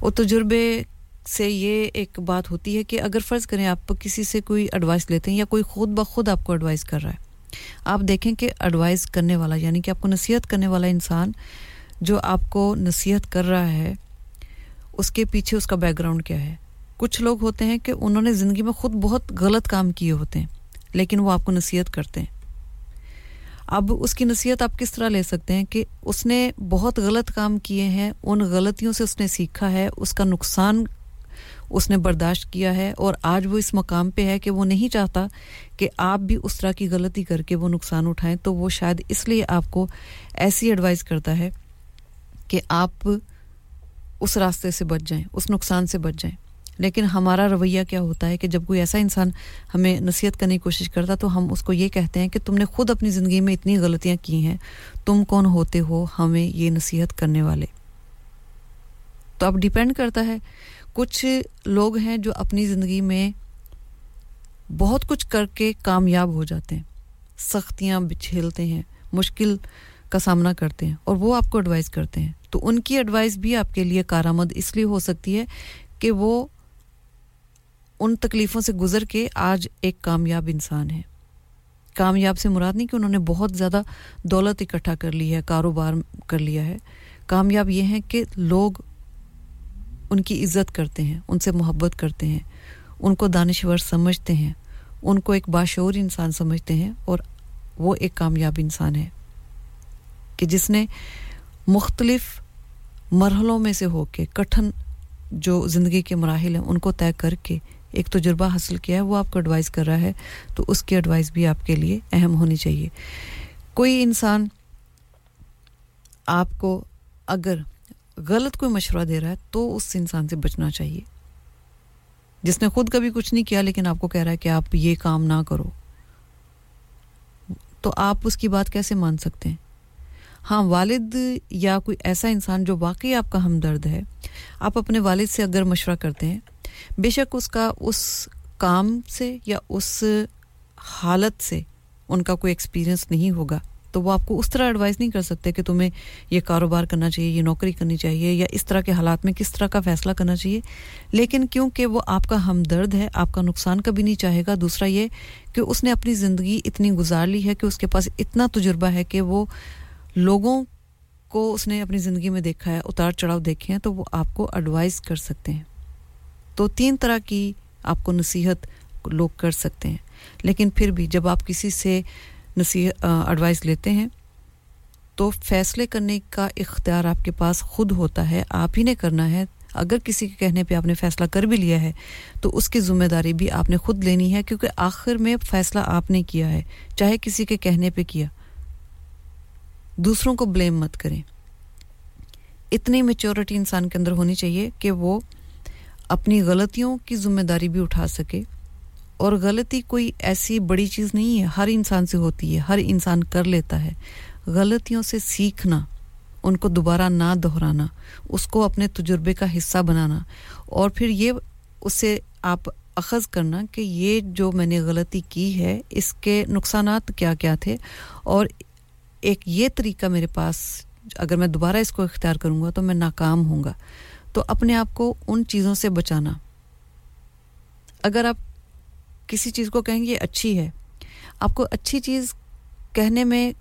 وہ تجربے سے یہ ایک بات ہوتی ہے کہ اگر فرض کریں آپ کسی سے کوئی ایڈوائس لیتے ہیں یا کوئی خود بخود آپ کو ایڈوائز کر رہا ہے، آپ دیکھیں کہ ایڈوائز کرنے والا یعنی کہ آپ کو نصیحت کرنے والا انسان جو آپ کو نصیحت کر رہا ہے، اس کے پیچھے اس کا بیک گراؤنڈ کیا ہے؟ کچھ لوگ ہوتے ہیں کہ انہوں نے زندگی میں خود بہت غلط کام کیے ہوتے ہیں، لیکن وہ آپ کو نصیحت کرتے ہیں۔ اب اس کی نصیحت آپ کس طرح لے سکتے ہیں کہ اس نے بہت غلط کام کیے ہیں، ان غلطیوں سے اس نے سیکھا ہے، اس کا نقصان اس نے برداشت کیا ہے اور آج وہ اس مقام پہ ہے کہ وہ نہیں چاہتا کہ آپ بھی اس طرح کی غلطی کر کے وہ نقصان اٹھائیں، تو وہ شاید اس لیے آپ کو ایسی ایڈوائز کرتا ہے کہ آپ اس راستے سے بچ جائیں، اس نقصان سے بچ جائیں۔ لیکن ہمارا رویہ کیا ہوتا ہے کہ جب کوئی ایسا انسان ہمیں نصیحت کرنے کی کوشش کرتا تو ہم اس کو یہ کہتے ہیں کہ تم نے خود اپنی زندگی میں اتنی غلطیاں کی ہیں، تم کون ہوتے ہو ہمیں یہ نصیحت کرنے والے؟ تو اب ڈیپینڈ کرتا ہے کچھ لوگ ہیں جو اپنی زندگی میں بہت کچھ کر کے کامیاب ہو جاتے ہیں، سختیاں بچھیلتے ہیں، مشکل کا سامنا کرتے ہیں اور وہ آپ کو ایڈوائز کرتے ہیں۔ تو ان کی ایڈوائز بھی آپ کے لیے کارآمد اس لیے ہو سکتی ہے کہ وہ ان تکلیفوں سے گزر کے آج ایک کامیاب انسان ہے کامیاب سے مراد نہیں کہ انہوں نے بہت زیادہ دولت اکٹھا کر لی ہے، کاروبار کر لیا ہے۔ کامیاب یہ ہیں کہ لوگ ان کی عزت کرتے ہیں، ان سے محبت کرتے ہیں، ان کو دانشور سمجھتے ہیں، ان کو ایک باشعور انسان سمجھتے ہیں اور وہ ایک کامیاب انسان ہے کہ جس نے مختلف مرحلوں میں سے ہو کے کٹھن جو زندگی کے مراحل ہیں ان کو طے کر کے ایک تجربہ حاصل کیا ہے، وہ آپ کو ایڈوائز کر رہا ہے، تو اس کی ایڈوائز بھی آپ کے لیے اہم ہونی چاہیے۔ کوئی انسان آپ کو اگر غلط کوئی مشورہ دے رہا ہے تو اس انسان سے بچنا چاہیے۔ جس نے خود کبھی کچھ نہیں کیا لیکن آپ کو کہہ رہا ہے کہ آپ یہ کام نہ کرو۔ تو آپ اس کی بات کیسے مان سکتے ہیں؟ ہاں والد یا کوئی ایسا انسان جو واقعی آپ کا ہمدرد ہے، آپ اپنے والد سے اگر مشورہ کرتے ہیں، بے شک اس کا اس کام سے یا اس حالت سے ان کا کوئی ایکسپیرئنس نہیں ہوگا۔ تو وہ آپ کو اس طرح ایڈوائز نہیں کر سکتے کہ تمہیں یہ کاروبار کرنا چاہیے، یہ نوکری کرنی چاہیے یا اس طرح کے حالات میں کس طرح کا فیصلہ کرنا چاہیے۔ لیکن کیونکہ وہ آپ کا ہمدرد ہے، آپ کا نقصان کبھی نہیں چاہے گا۔ دوسرا یہ کہ اس نے اپنی زندگی اتنی گزار لی ہے کہ اس کے پاس اتنا تجربہ ہے کہ وہ لوگوں کو اس نے اپنی زندگی میں دیکھا ہے، اتار چڑھاؤ دیکھے ہیں، تو وہ آپ کو ایڈوائز کر سکتے ہیں۔ تو تین طرح کی آپ کو نصیحت لوگ کر سکتے ہیں۔ لیکن پھر بھی جب آپ کسی سے نصیح ایڈوائس لیتے ہیں۔ تو فیصلے کرنے کا اختیار آپ کے پاس خود ہوتا ہے، آپ ہی نے کرنا ہے۔ اگر کسی کے کہنے پہ آپ نے فیصلہ کر بھی لیا ہے، تو اس کی ذمہ داری بھی آپ نے خود لینی ہے، کیونکہ آخر میں فیصلہ آپ نے کیا ہے، چاہے کسی کے کہنے پہ کیا۔ دوسروں کو بلیم مت کریں۔ اتنی میچورٹی انسان کے اندر ہونی چاہیے کہ وہ اپنی غلطیوں کی ذمہ داری بھی اٹھا سکے۔ اور غلطی کوئی ایسی بڑی چیز نہیں ہے، ہر انسان سے ہوتی ہے، ہر انسان کر لیتا ہے۔ غلطیوں سے سیکھنا، ان کو دوبارہ نہ دہرانا، اس کو اپنے تجربے کا حصہ بنانا۔ اور پھر یہ اس سے آپ اخذ کرنا کہ یہ جو میں نے غلطی کی ہے، اس کے نقصانات کیا کیا تھے۔ اور ایک یہ طریقہ میرے پاس، اگر میں دوبارہ اس کو اختیار کروں گا تو میں ناکام ہوں گا۔ تو اپنے آپ کو ان چیزوں سے بچانا۔ اگر آپ کسی چیز کو کہیں یہ اچھی ہے۔ آپ کو اچھی چیز کہنے میں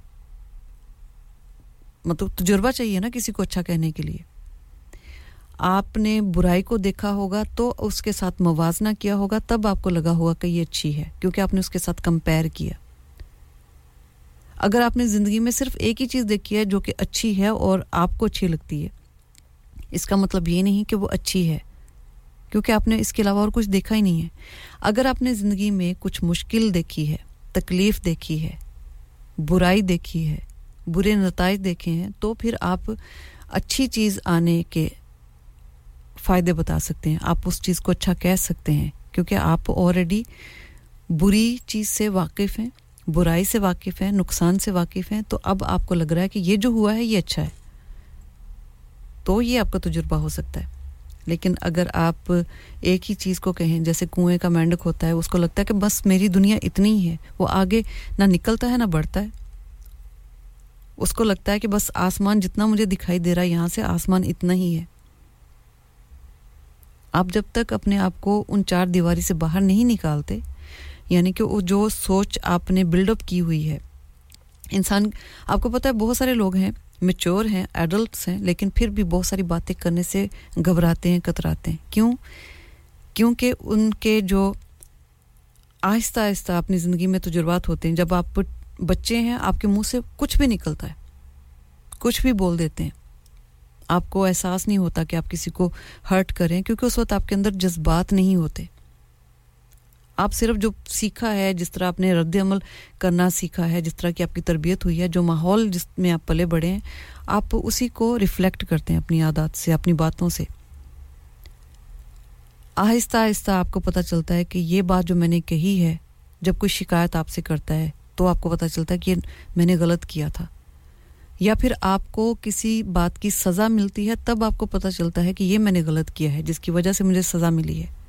مطلب تجربہ چاہیے نا کسی کو اچھا کہنے کے لیے۔ آپ نے برائی کو دیکھا ہوگا تو اس کے ساتھ موازنہ کیا ہوگا، تب آپ کو لگا ہوگا کہ یہ اچھی ہے، کیونکہ آپ نے اس کے ساتھ کمپیر کیا۔ اگر آپ نے زندگی میں صرف ایک ہی چیز دیکھی ہے جو کہ اچھی ہے اور آپ کو اچھی لگتی ہے، اس کا مطلب یہ نہیں کہ وہ اچھی ہے۔ کیونکہ آپ نے اس کے علاوہ اور کچھ دیکھا ہی نہیں ہے۔ اگر آپ نے زندگی میں کچھ مشکل دیکھی ہے، تکلیف دیکھی ہے، برائی دیکھی ہے، برے نتائج دیکھے ہیں، تو پھر آپ اچھی چیز آنے کے فائدے بتا سکتے ہیں۔ آپ اس چیز کو اچھا کہہ سکتے ہیں کیونکہ آپ آلریڈی بری چیز سے واقف ہیں، برائی سے واقف ہیں، نقصان سے واقف ہیں، تو اب آپ کو لگ رہا ہے کہ یہ جو ہوا ہے، یہ اچھا ہے۔ تو یہ آپ کا تجربہ ہو سکتا ہے۔ لیکن اگر آپ ایک ہی چیز کو کہیں، جیسے کنویں کا مینڈک ہوتا ہے، اس کو لگتا ہے کہ بس میری دنیا اتنی ہی ہے، وہ آگے نہ نکلتا ہے نہ بڑھتا ہے۔ اس کو لگتا ہے کہ بس آسمان جتنا مجھے دکھائی دے رہا ہے، یہاں سے آسمان اتنا ہی ہے۔ آپ جب تک اپنے آپ کو ان چار دیواری سے باہر نہیں نکالتے یعنی کہ وہ جو سوچ آپ نے بلڈ اپ کی ہوئی ہے، انسان، آپ کو پتہ ہے، بہت سارے لوگ ہیں میچور ہیں ایڈلٹس ہیں، لیکن پھر بھی بہت ساری باتیں کرنے سے گھبراتے ہیں، کتراتے ہیں۔ کیوں؟ کیونکہ ان کے جو آہستہ آہستہ اپنی زندگی میں تجربات ہوتے ہیں، جب آپ بچے ہیں، آپ کے منہ سے کچھ بھی نکلتا ہے، کچھ بھی بول دیتے ہیں۔ آپ کو احساس نہیں ہوتا کہ آپ کسی کو ہرٹ کریں، کیونکہ اس وقت آپ کے اندر جذبات نہیں ہوتے۔ آپ صرف جو سیکھا ہے، جس طرح آپ نے رد عمل کرنا سیکھا ہے، جس طرح کی آپ کی تربیت ہوئی ہے، جو ماحول جس میں آپ پلے بڑھے ہیں، آپ اسی کو ریفلیکٹ کرتے ہیں اپنی عادات سے، اپنی باتوں سے۔ آہستہ آہستہ آپ کو پتہ چلتا ہے کہ یہ بات جو میں نے کہی ہے، جب کوئی شکایت آپ سے کرتا ہے، تو آپ کو پتہ چلتا ہے کہ میں نے غلط کیا تھا۔ یا پھر آپ کو کسی بات کی سزا ملتی ہے، تب آپ کو پتہ چلتا ہے کہ یہ میں نے غلط کیا ہے، جس کی وجہ سے مجھے سزا ملی ہے۔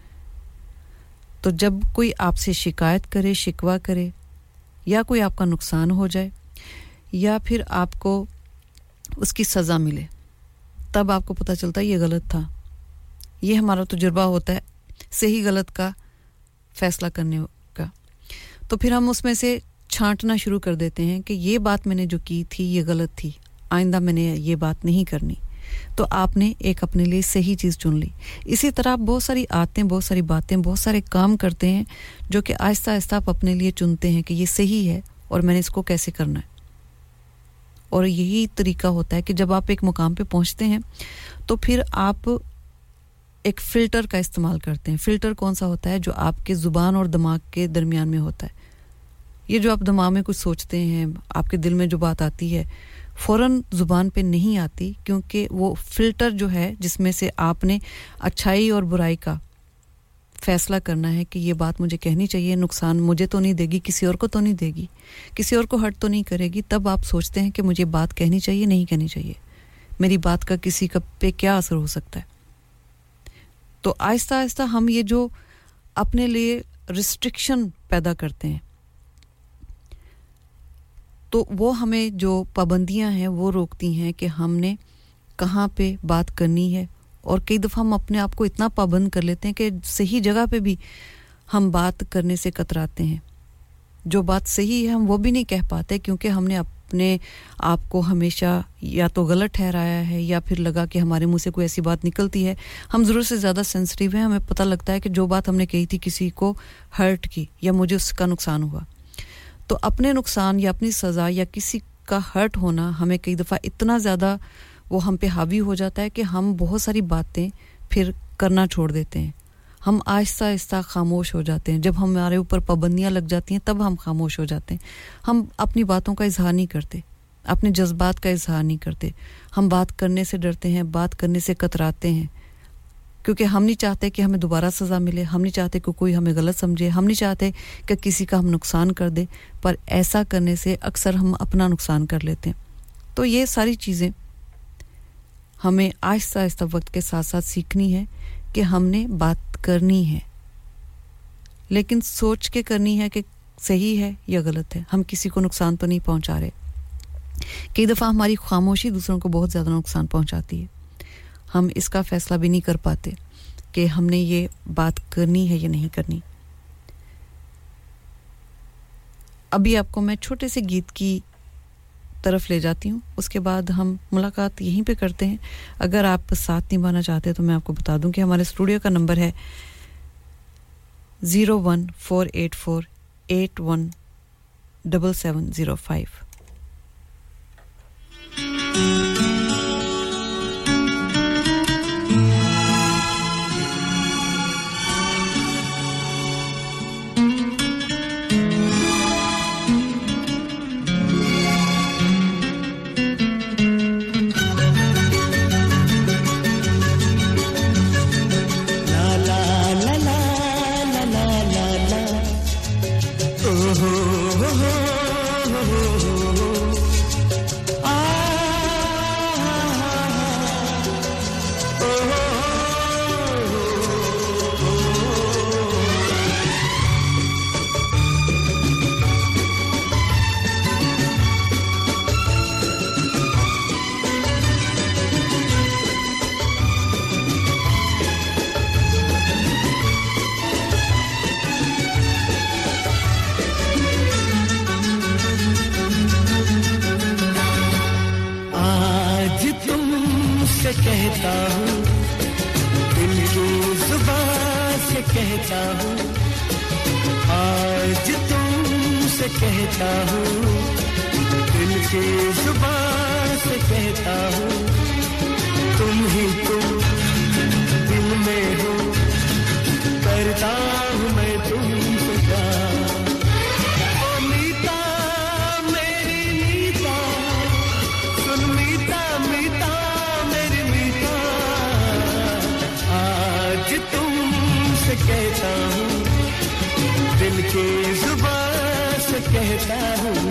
تو جب کوئی آپ سے شکایت کرے، شکوہ کرے، یا کوئی آپ کا نقصان ہو جائے، یا پھر آپ کو اس کی سزا ملے، تب آپ کو پتہ چلتا ہے یہ غلط تھا۔ یہ ہمارا تجربہ ہوتا ہے، صحیح غلط کا فیصلہ کرنے کا۔ تو پھر ہم اس میں سے چھانٹنا شروع کر دیتے ہیں کہ یہ بات میں نے جو کی تھی، یہ غلط تھی۔ آئندہ میں نے یہ بات نہیں کرنی۔ تو آپ نے ایک اپنے لیے صحیح چیز چن لی۔ اسی طرح آپ بہت ساری عادتیں بہت ساری باتیں، بہت سارے کام کرتے ہیں جو کہ آہستہ آہستہ آپ اپنے لیے چنتے ہیں کہ یہ صحیح ہے اور میں نے اس کو کیسے کرنا ہے۔ اور یہی طریقہ ہوتا ہے کہ جب آپ ایک مقام پہ پہنچتے ہیں تو پھر آپ ایک فلٹر کا استعمال کرتے ہیں۔ فلٹر کون سا ہوتا ہے؟ جو آپ کے زبان اور دماغ کے درمیان میں ہوتا ہے۔ یہ جو آپ دماغ میں کچھ سوچتے ہیں، آپ کے دل میں جو بات آتی ہے فوراً زبان پہ نہیں آتی کیونکہ وہ فلٹر جو ہے جس میں سے آپ نے اچھائی اور برائی کا فیصلہ کرنا ہے کہ یہ بات مجھے کہنی چاہیے، نقصان مجھے تو نہیں دے گی، کسی اور کو تو نہیں دے گی۔ کسی اور کو ہٹ تو نہیں کرے گی۔ تب آپ سوچتے ہیں کہ مجھے بات کہنی چاہیے، نہیں کہنی چاہیے۔ میری بات کا کسی کا پہ کیا اثر ہو سکتا ہے؟ تو آہستہ آہستہ ہم یہ جو اپنے لیے ریسٹرکشن پیدا کرتے ہیں تو وہ ہمیں جو پابندیاں ہیں وہ روکتی ہیں کہ ہم نے کہاں پہ بات کرنی ہے اور کئی دفعہ ہم اپنے آپ کو اتنا پابند کر لیتے ہیں کہ صحیح جگہ پہ بھی ہم بات کرنے سے کتراتے ہیں۔ جو بات صحیح ہے ہم وہ بھی نہیں کہہ پاتے کیونکہ ہم نے اپنے آپ کو ہمیشہ یا تو غلط ٹھہرایا ہے یا پھر لگا کہ ہمارے منہ سے کوئی ایسی بات نکلتی ہے۔ ہم ضرور سے زیادہ سینسٹیو ہیں، ہمیں پتہ لگتا ہے کہ جو بات ہم نے کہی تھی کسی کو ہرٹ کی یا مجھے اس کا نقصان ہوا۔ تو اپنے نقصان یا اپنی سزا یا کسی کا ہرٹ ہونا ہمیں کئی دفعہ اتنا زیادہ وہ ہم پہ حاوی ہو جاتا ہے کہ ہم بہت ساری باتیں پھر کرنا چھوڑ دیتے ہیں۔ ہم آہستہ آہستہ خاموش ہو جاتے ہیں۔ جب ہمارے اوپر پابندیاں لگ جاتی ہیں، تب ہم خاموش ہو جاتے ہیں۔ ہم اپنی باتوں کا اظہار نہیں کرتے، اپنے جذبات کا اظہار نہیں کرتے۔ ہم بات کرنے سے ڈرتے ہیں، بات کرنے سے کتراتے ہیں۔ کیونکہ ہم نہیں چاہتے کہ ہمیں دوبارہ سزا ملے، ہم نہیں چاہتے کہ کوئی ہمیں غلط سمجھے، ہم نہیں چاہتے کہ کسی کا ہم نقصان کر دے، پر ایسا کرنے سے اکثر ہم اپنا نقصان کر لیتے ہیں۔ تو یہ ساری چیزیں ہمیں آہستہ آہستہ وقت کے ساتھ ساتھ سیکھنی ہے کہ ہم نے بات کرنی ہے۔ لیکن سوچ کے کرنی ہے کہ صحیح ہے یا غلط ہے۔ ہم کسی کو نقصان تو نہیں پہنچا رہے۔ کئی دفعہ ہماری خاموشی دوسروں کو بہت زیادہ نقصان پہنچاتی ہے۔ ہم اس کا فیصلہ بھی نہیں کر پاتے کہ ہم نے یہ بات کرنی ہے یا نہیں کرنی۔ ابھی آپ کو میں چھوٹے سے گیت کی طرف لے جاتی ہوں۔ اس کے بعد ہم ملاقات یہیں پہ کرتے ہیں۔ اگر آپ ساتھ نبھانا چاہتے تو میں آپ کو بتا دوں کہ ہمارے اسٹوڈیو کا نمبر ہے zero one four eight four eight one double seven zero five. کہتا ہوں۔ آج تم سے کہتا ہوں۔ دل کی زبان سے کہتا ہوں۔ تم ہی تو دل میں ہو۔ کرتا ہوں میں تم سے کہا سے کہتا ہوں دل کی زبان سے کہتا ہوں۔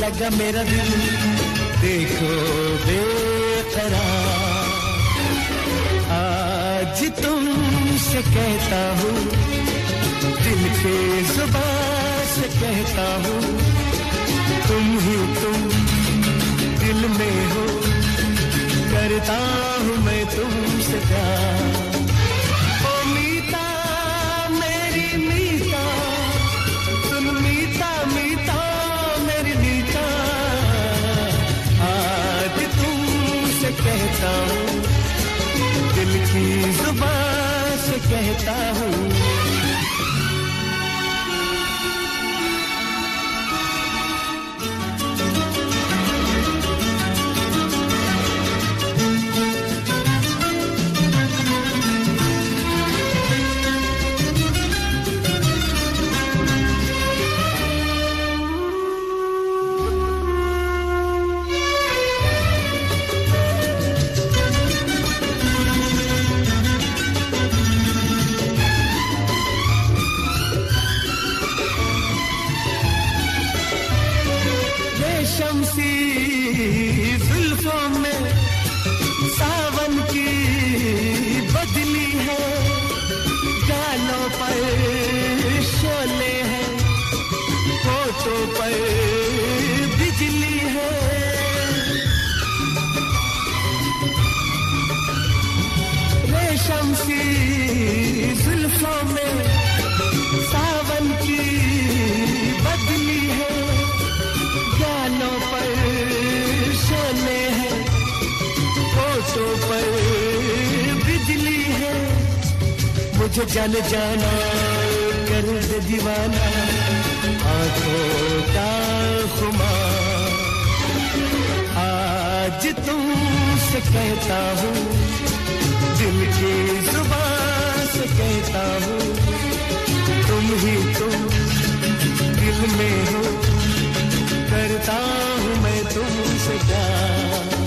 لگا میرا دل۔ دیکھو بے قرار آج تم سے کہتا ہوں، دل کے زبان سے کہتا ہوں، تم ہی تم دل میں ہو، کرتا ہوں میں تم سے پیار۔ زبان سے کہتا ہوں مجھے جان جانا کر دے دیوانہ، آنکھوں کا خمار آج تم سے کہتا ہوں، دل کی زبان سے کہتا ہوں، تم ہی تو دل میں ہو، کرتا ہوں میں تم سے پیار۔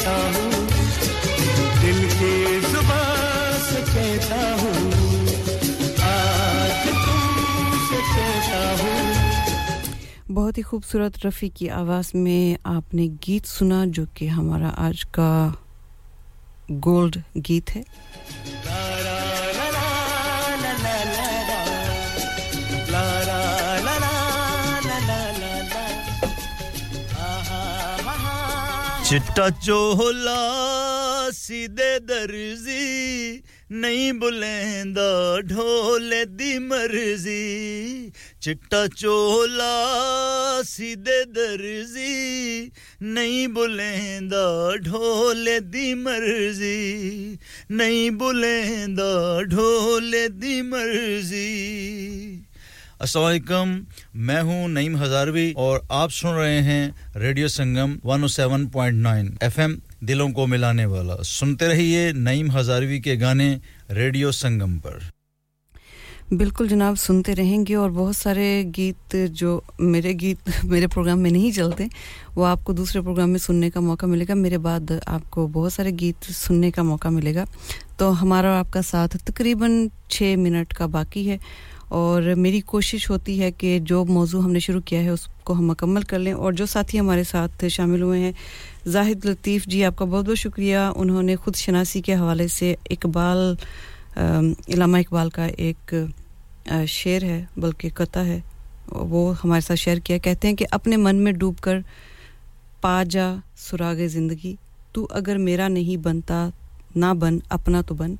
کہتا ہوں۔ دل کی زبان سے کہتا ہوں۔ بہت ہی خوبصورت رفیع کی آواز میں آپ نے گیت سنا جو کہ ہمارا آج کا گولڈ گیت ہے۔ چٹا چولا سیدے درزی، نہیں بلیندہ ڈھولے دی مرضی۔ چٹا چولا سیدے درزی، نہیں بلیندہ ڈھولے دی مرضی۔ نہیں بلیندہ ڈھولے دی مرضی۔ السلام علیکم، میں ہوں نعیم ہزاروی اور آپ سن رہے ہیں ریڈیو سنگم 107.9 ایف ایم، دلوں کو ملانے والا۔ سنتے رہیے نعیم ہزاروی کے گانے ریڈیو سنگم پر۔ بالکل جناب، سنتے رہیں گے اور بہت سارے گیت جو میرے گیت میرے پروگرام میں نہیں چلتے، وہ آپ کو دوسرے پروگرام میں سننے کا موقع ملے گا۔ میرے بعد آپ کو بہت سارے گیت سننے کا موقع ملے گا۔ تو ہمارا اور آپ کا ساتھ تقریباً چھ منٹ کا باقی ہے۔ اور میری کوشش ہوتی ہے کہ جو موضوع ہم نے شروع کیا ہے اس کو ہم مکمل کر لیں اور جو ساتھی ہمارے ساتھ شامل ہوئے ہیں، زاہد لطیف جی آپ کا بہت بہت شکریہ۔ انہوں نے خود شناسی کے حوالے سے اقبال علامہ اقبال کا ایک شعر ہے، بلکہ قطع ہے۔ وہ ہمارے ساتھ شیئر کیا۔ کہتے ہیں کہ اپنے من میں ڈوب کر پا جا سراغ زندگی، تو اگر میرا نہیں بنتا، نہ بن، اپنا تو بن۔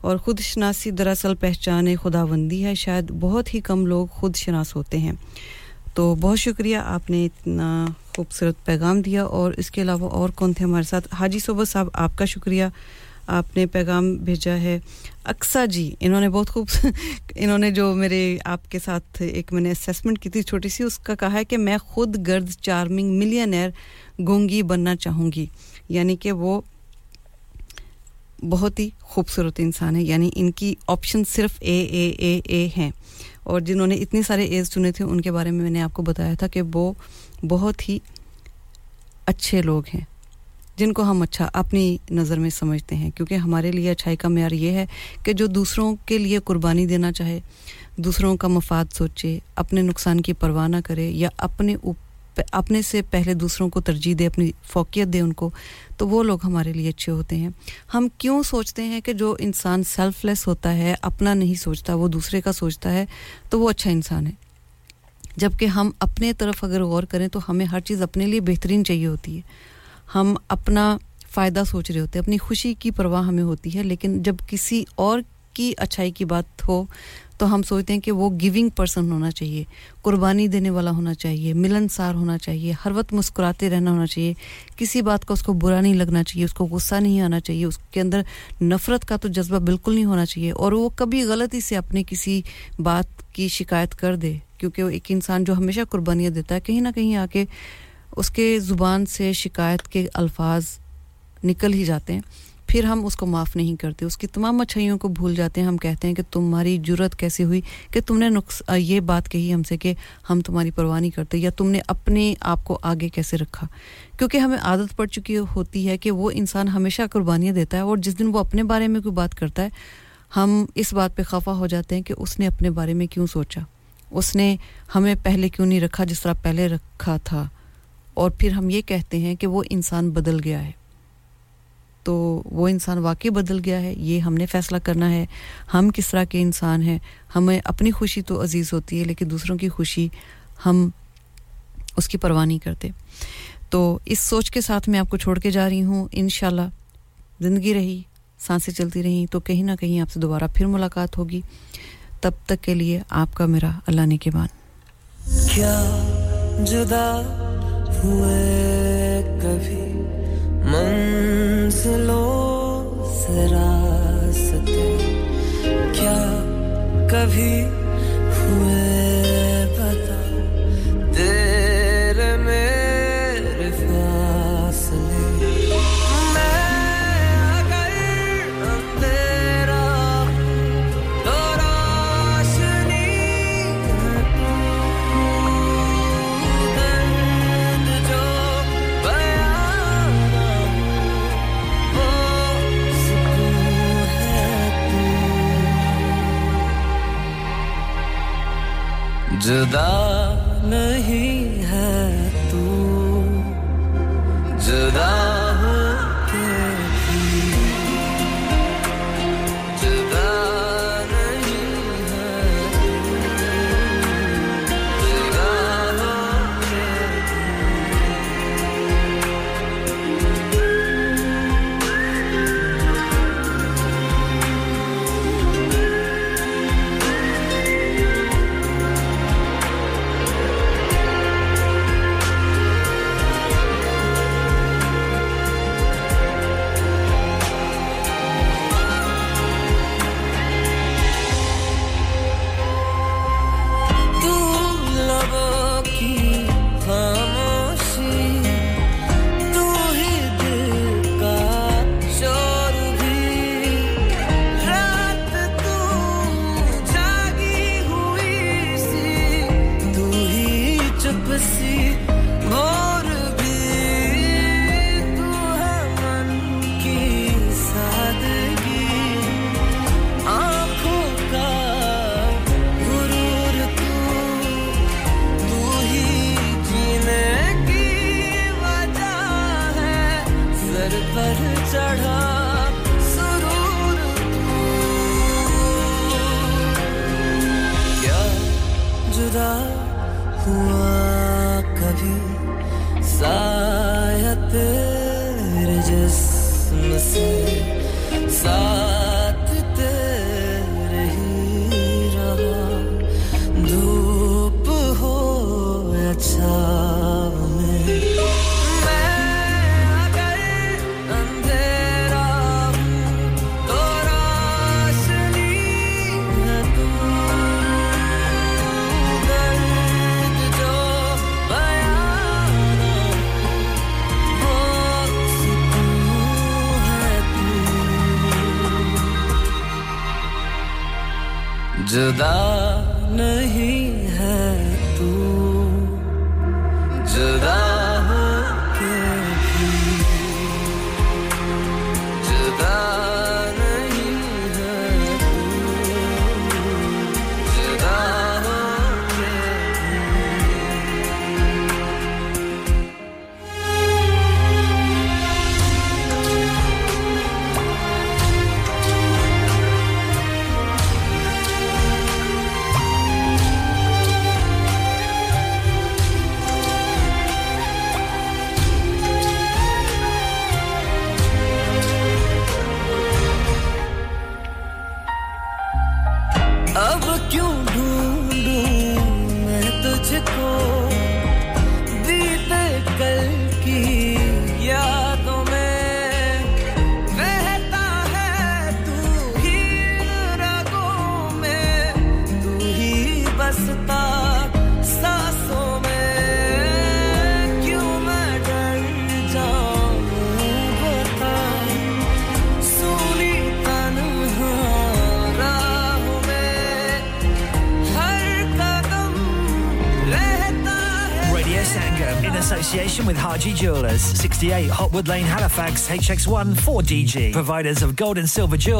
اور خود شناسی دراصل پہچان خداوندی ہے۔ شاید بہت ہی کم لوگ خود شناس ہوتے ہیں۔ تو بہت شکریہ، آپ نے اتنا خوبصورت پیغام دیا۔ اور اس کے علاوہ اور کون تھے ہمارے ساتھ؟ حاجی صوبہ صاحب، آپ کا شکریہ۔ آپ نے پیغام بھیجا ہے۔ اکسا جی انہوں نے بہت خوب انہوں نے جو میرے آپ کے ساتھ ایک میں نے اسیسمنٹ کی تھی چھوٹی سی، اس کا کہا ہے کہ میں خود گرد چارمنگ ملینئر گونگی بننا چاہوں گی۔ یعنی کہ وہ بہت ہی خوبصورت انسان ہے یعنی ان کی آپشن صرف اے اے اے اے ہیں۔ اور جنہوں نے اتنے سارے ایز چنے تھے، ان کے بارے میں میں نے آپ کو بتایا تھا کہ وہ بہت ہی اچھے لوگ ہیں، جن کو ہم اچھا اپنی نظر میں سمجھتے ہیں۔ کیونکہ ہمارے لیے اچھائی کا معیار یہ ہے کہ جو دوسروں کے لیے قربانی دینا چاہے، دوسروں کا مفاد سوچے، اپنے نقصان کی پرواہ نہ کرے یا اپنے اوپر اپنے سے پہلے دوسروں کو ترجیح دے، اپنی فوقیت دے ان کو، تو وہ لوگ ہمارے لیے اچھے ہوتے ہیں۔ ہم کیوں سوچتے ہیں کہ جو انسان سیلف لیس ہوتا ہے، اپنا نہیں سوچتا، وہ دوسرے کا سوچتا ہے، تو وہ اچھا انسان ہے۔ جبکہ ہم اپنے طرف اگر غور کریں تو ہمیں ہر چیز اپنے لیے بہترین چاہیے ہوتی ہے۔ ہم اپنا فائدہ سوچ رہے ہوتے ہیں، اپنی خوشی کی پرواہ ہمیں ہوتی ہے، لیکن جب کسی اور کی اچھائی کی بات ہو تو ہم سوچتے ہیں کہ وہ گیونگ پرسن ہونا چاہیے، قربانی دینے والا ہونا چاہیے، ملنسار ہونا چاہیے، ہر وقت مسکراتے رہنا ہونا چاہیے، کسی بات کا اس کو برا نہیں لگنا چاہیے، اس کو غصہ نہیں آنا چاہیے، اس کے اندر نفرت کا تو جذبہ بالکل نہیں ہونا چاہیے، اور وہ کبھی غلطی سے اپنے کسی بات کی شکایت کر دے، کیونکہ وہ ایک انسان جو ہمیشہ قربانیاں دیتا ہے، کہیں نہ کہیں آ کے اس کے زبان سے شکایت کے الفاظ نکل ہی جاتے ہیں۔ پھر ہم اس کو معاف نہیں کرتے، اس کی تمام اچھائیوں کو بھول جاتے ہیں۔ ہم کہتے ہیں کہ تمہاری جرت کیسے ہوئی کہ تم نے نقص یہ بات کہی ہم سے کہ ہم تمہاری پرواہ نہیں کرتے یا تم نے اپنے آپ کو آگے کیسے رکھا۔ کیونکہ ہمیں عادت پڑ چکی ہوتی ہے کہ وہ انسان ہمیشہ قربانیاں دیتا ہے اور جس دن وہ اپنے بارے میں کوئی بات کرتا ہے، ہم اس بات پہ خفا ہو جاتے ہیں کہ اس نے اپنے بارے میں کیوں سوچا؟ اس نے ہمیں پہلے کیوں نہیں رکھا جس طرح پہلے رکھا تھا؟ اور پھر ہم یہ کہتے ہیں کہ وہ انسان بدل گیا ہے۔ تو وہ انسان واقعی بدل گیا ہے، یہ ہم نے فیصلہ کرنا ہے۔ ہم کس طرح کے انسان ہیں؟ ہمیں اپنی خوشی تو عزیز ہوتی ہے، لیکن دوسروں کی خوشی ہم اس کی پرواہ نہیں کرتے۔ تو اس سوچ کے ساتھ میں آپ کو چھوڑ کے جا رہی ہوں۔ انشاءاللہ زندگی رہی، سانسیں چلتی رہیں، تو کہیں نہ کہیں آپ سے دوبارہ پھر ملاقات ہوگی۔ تب تک کے لیے آپ کا میرا اللہ نے کے بان۔ کیا جدا ہوئے کبھی؟ منزلوں سے کیا کبھی ہوئے؟ جدا نہیں ہے تو جدا 68 Hotwood Lane, Halifax, HX1 4DG. Providers of gold and silver jewelry.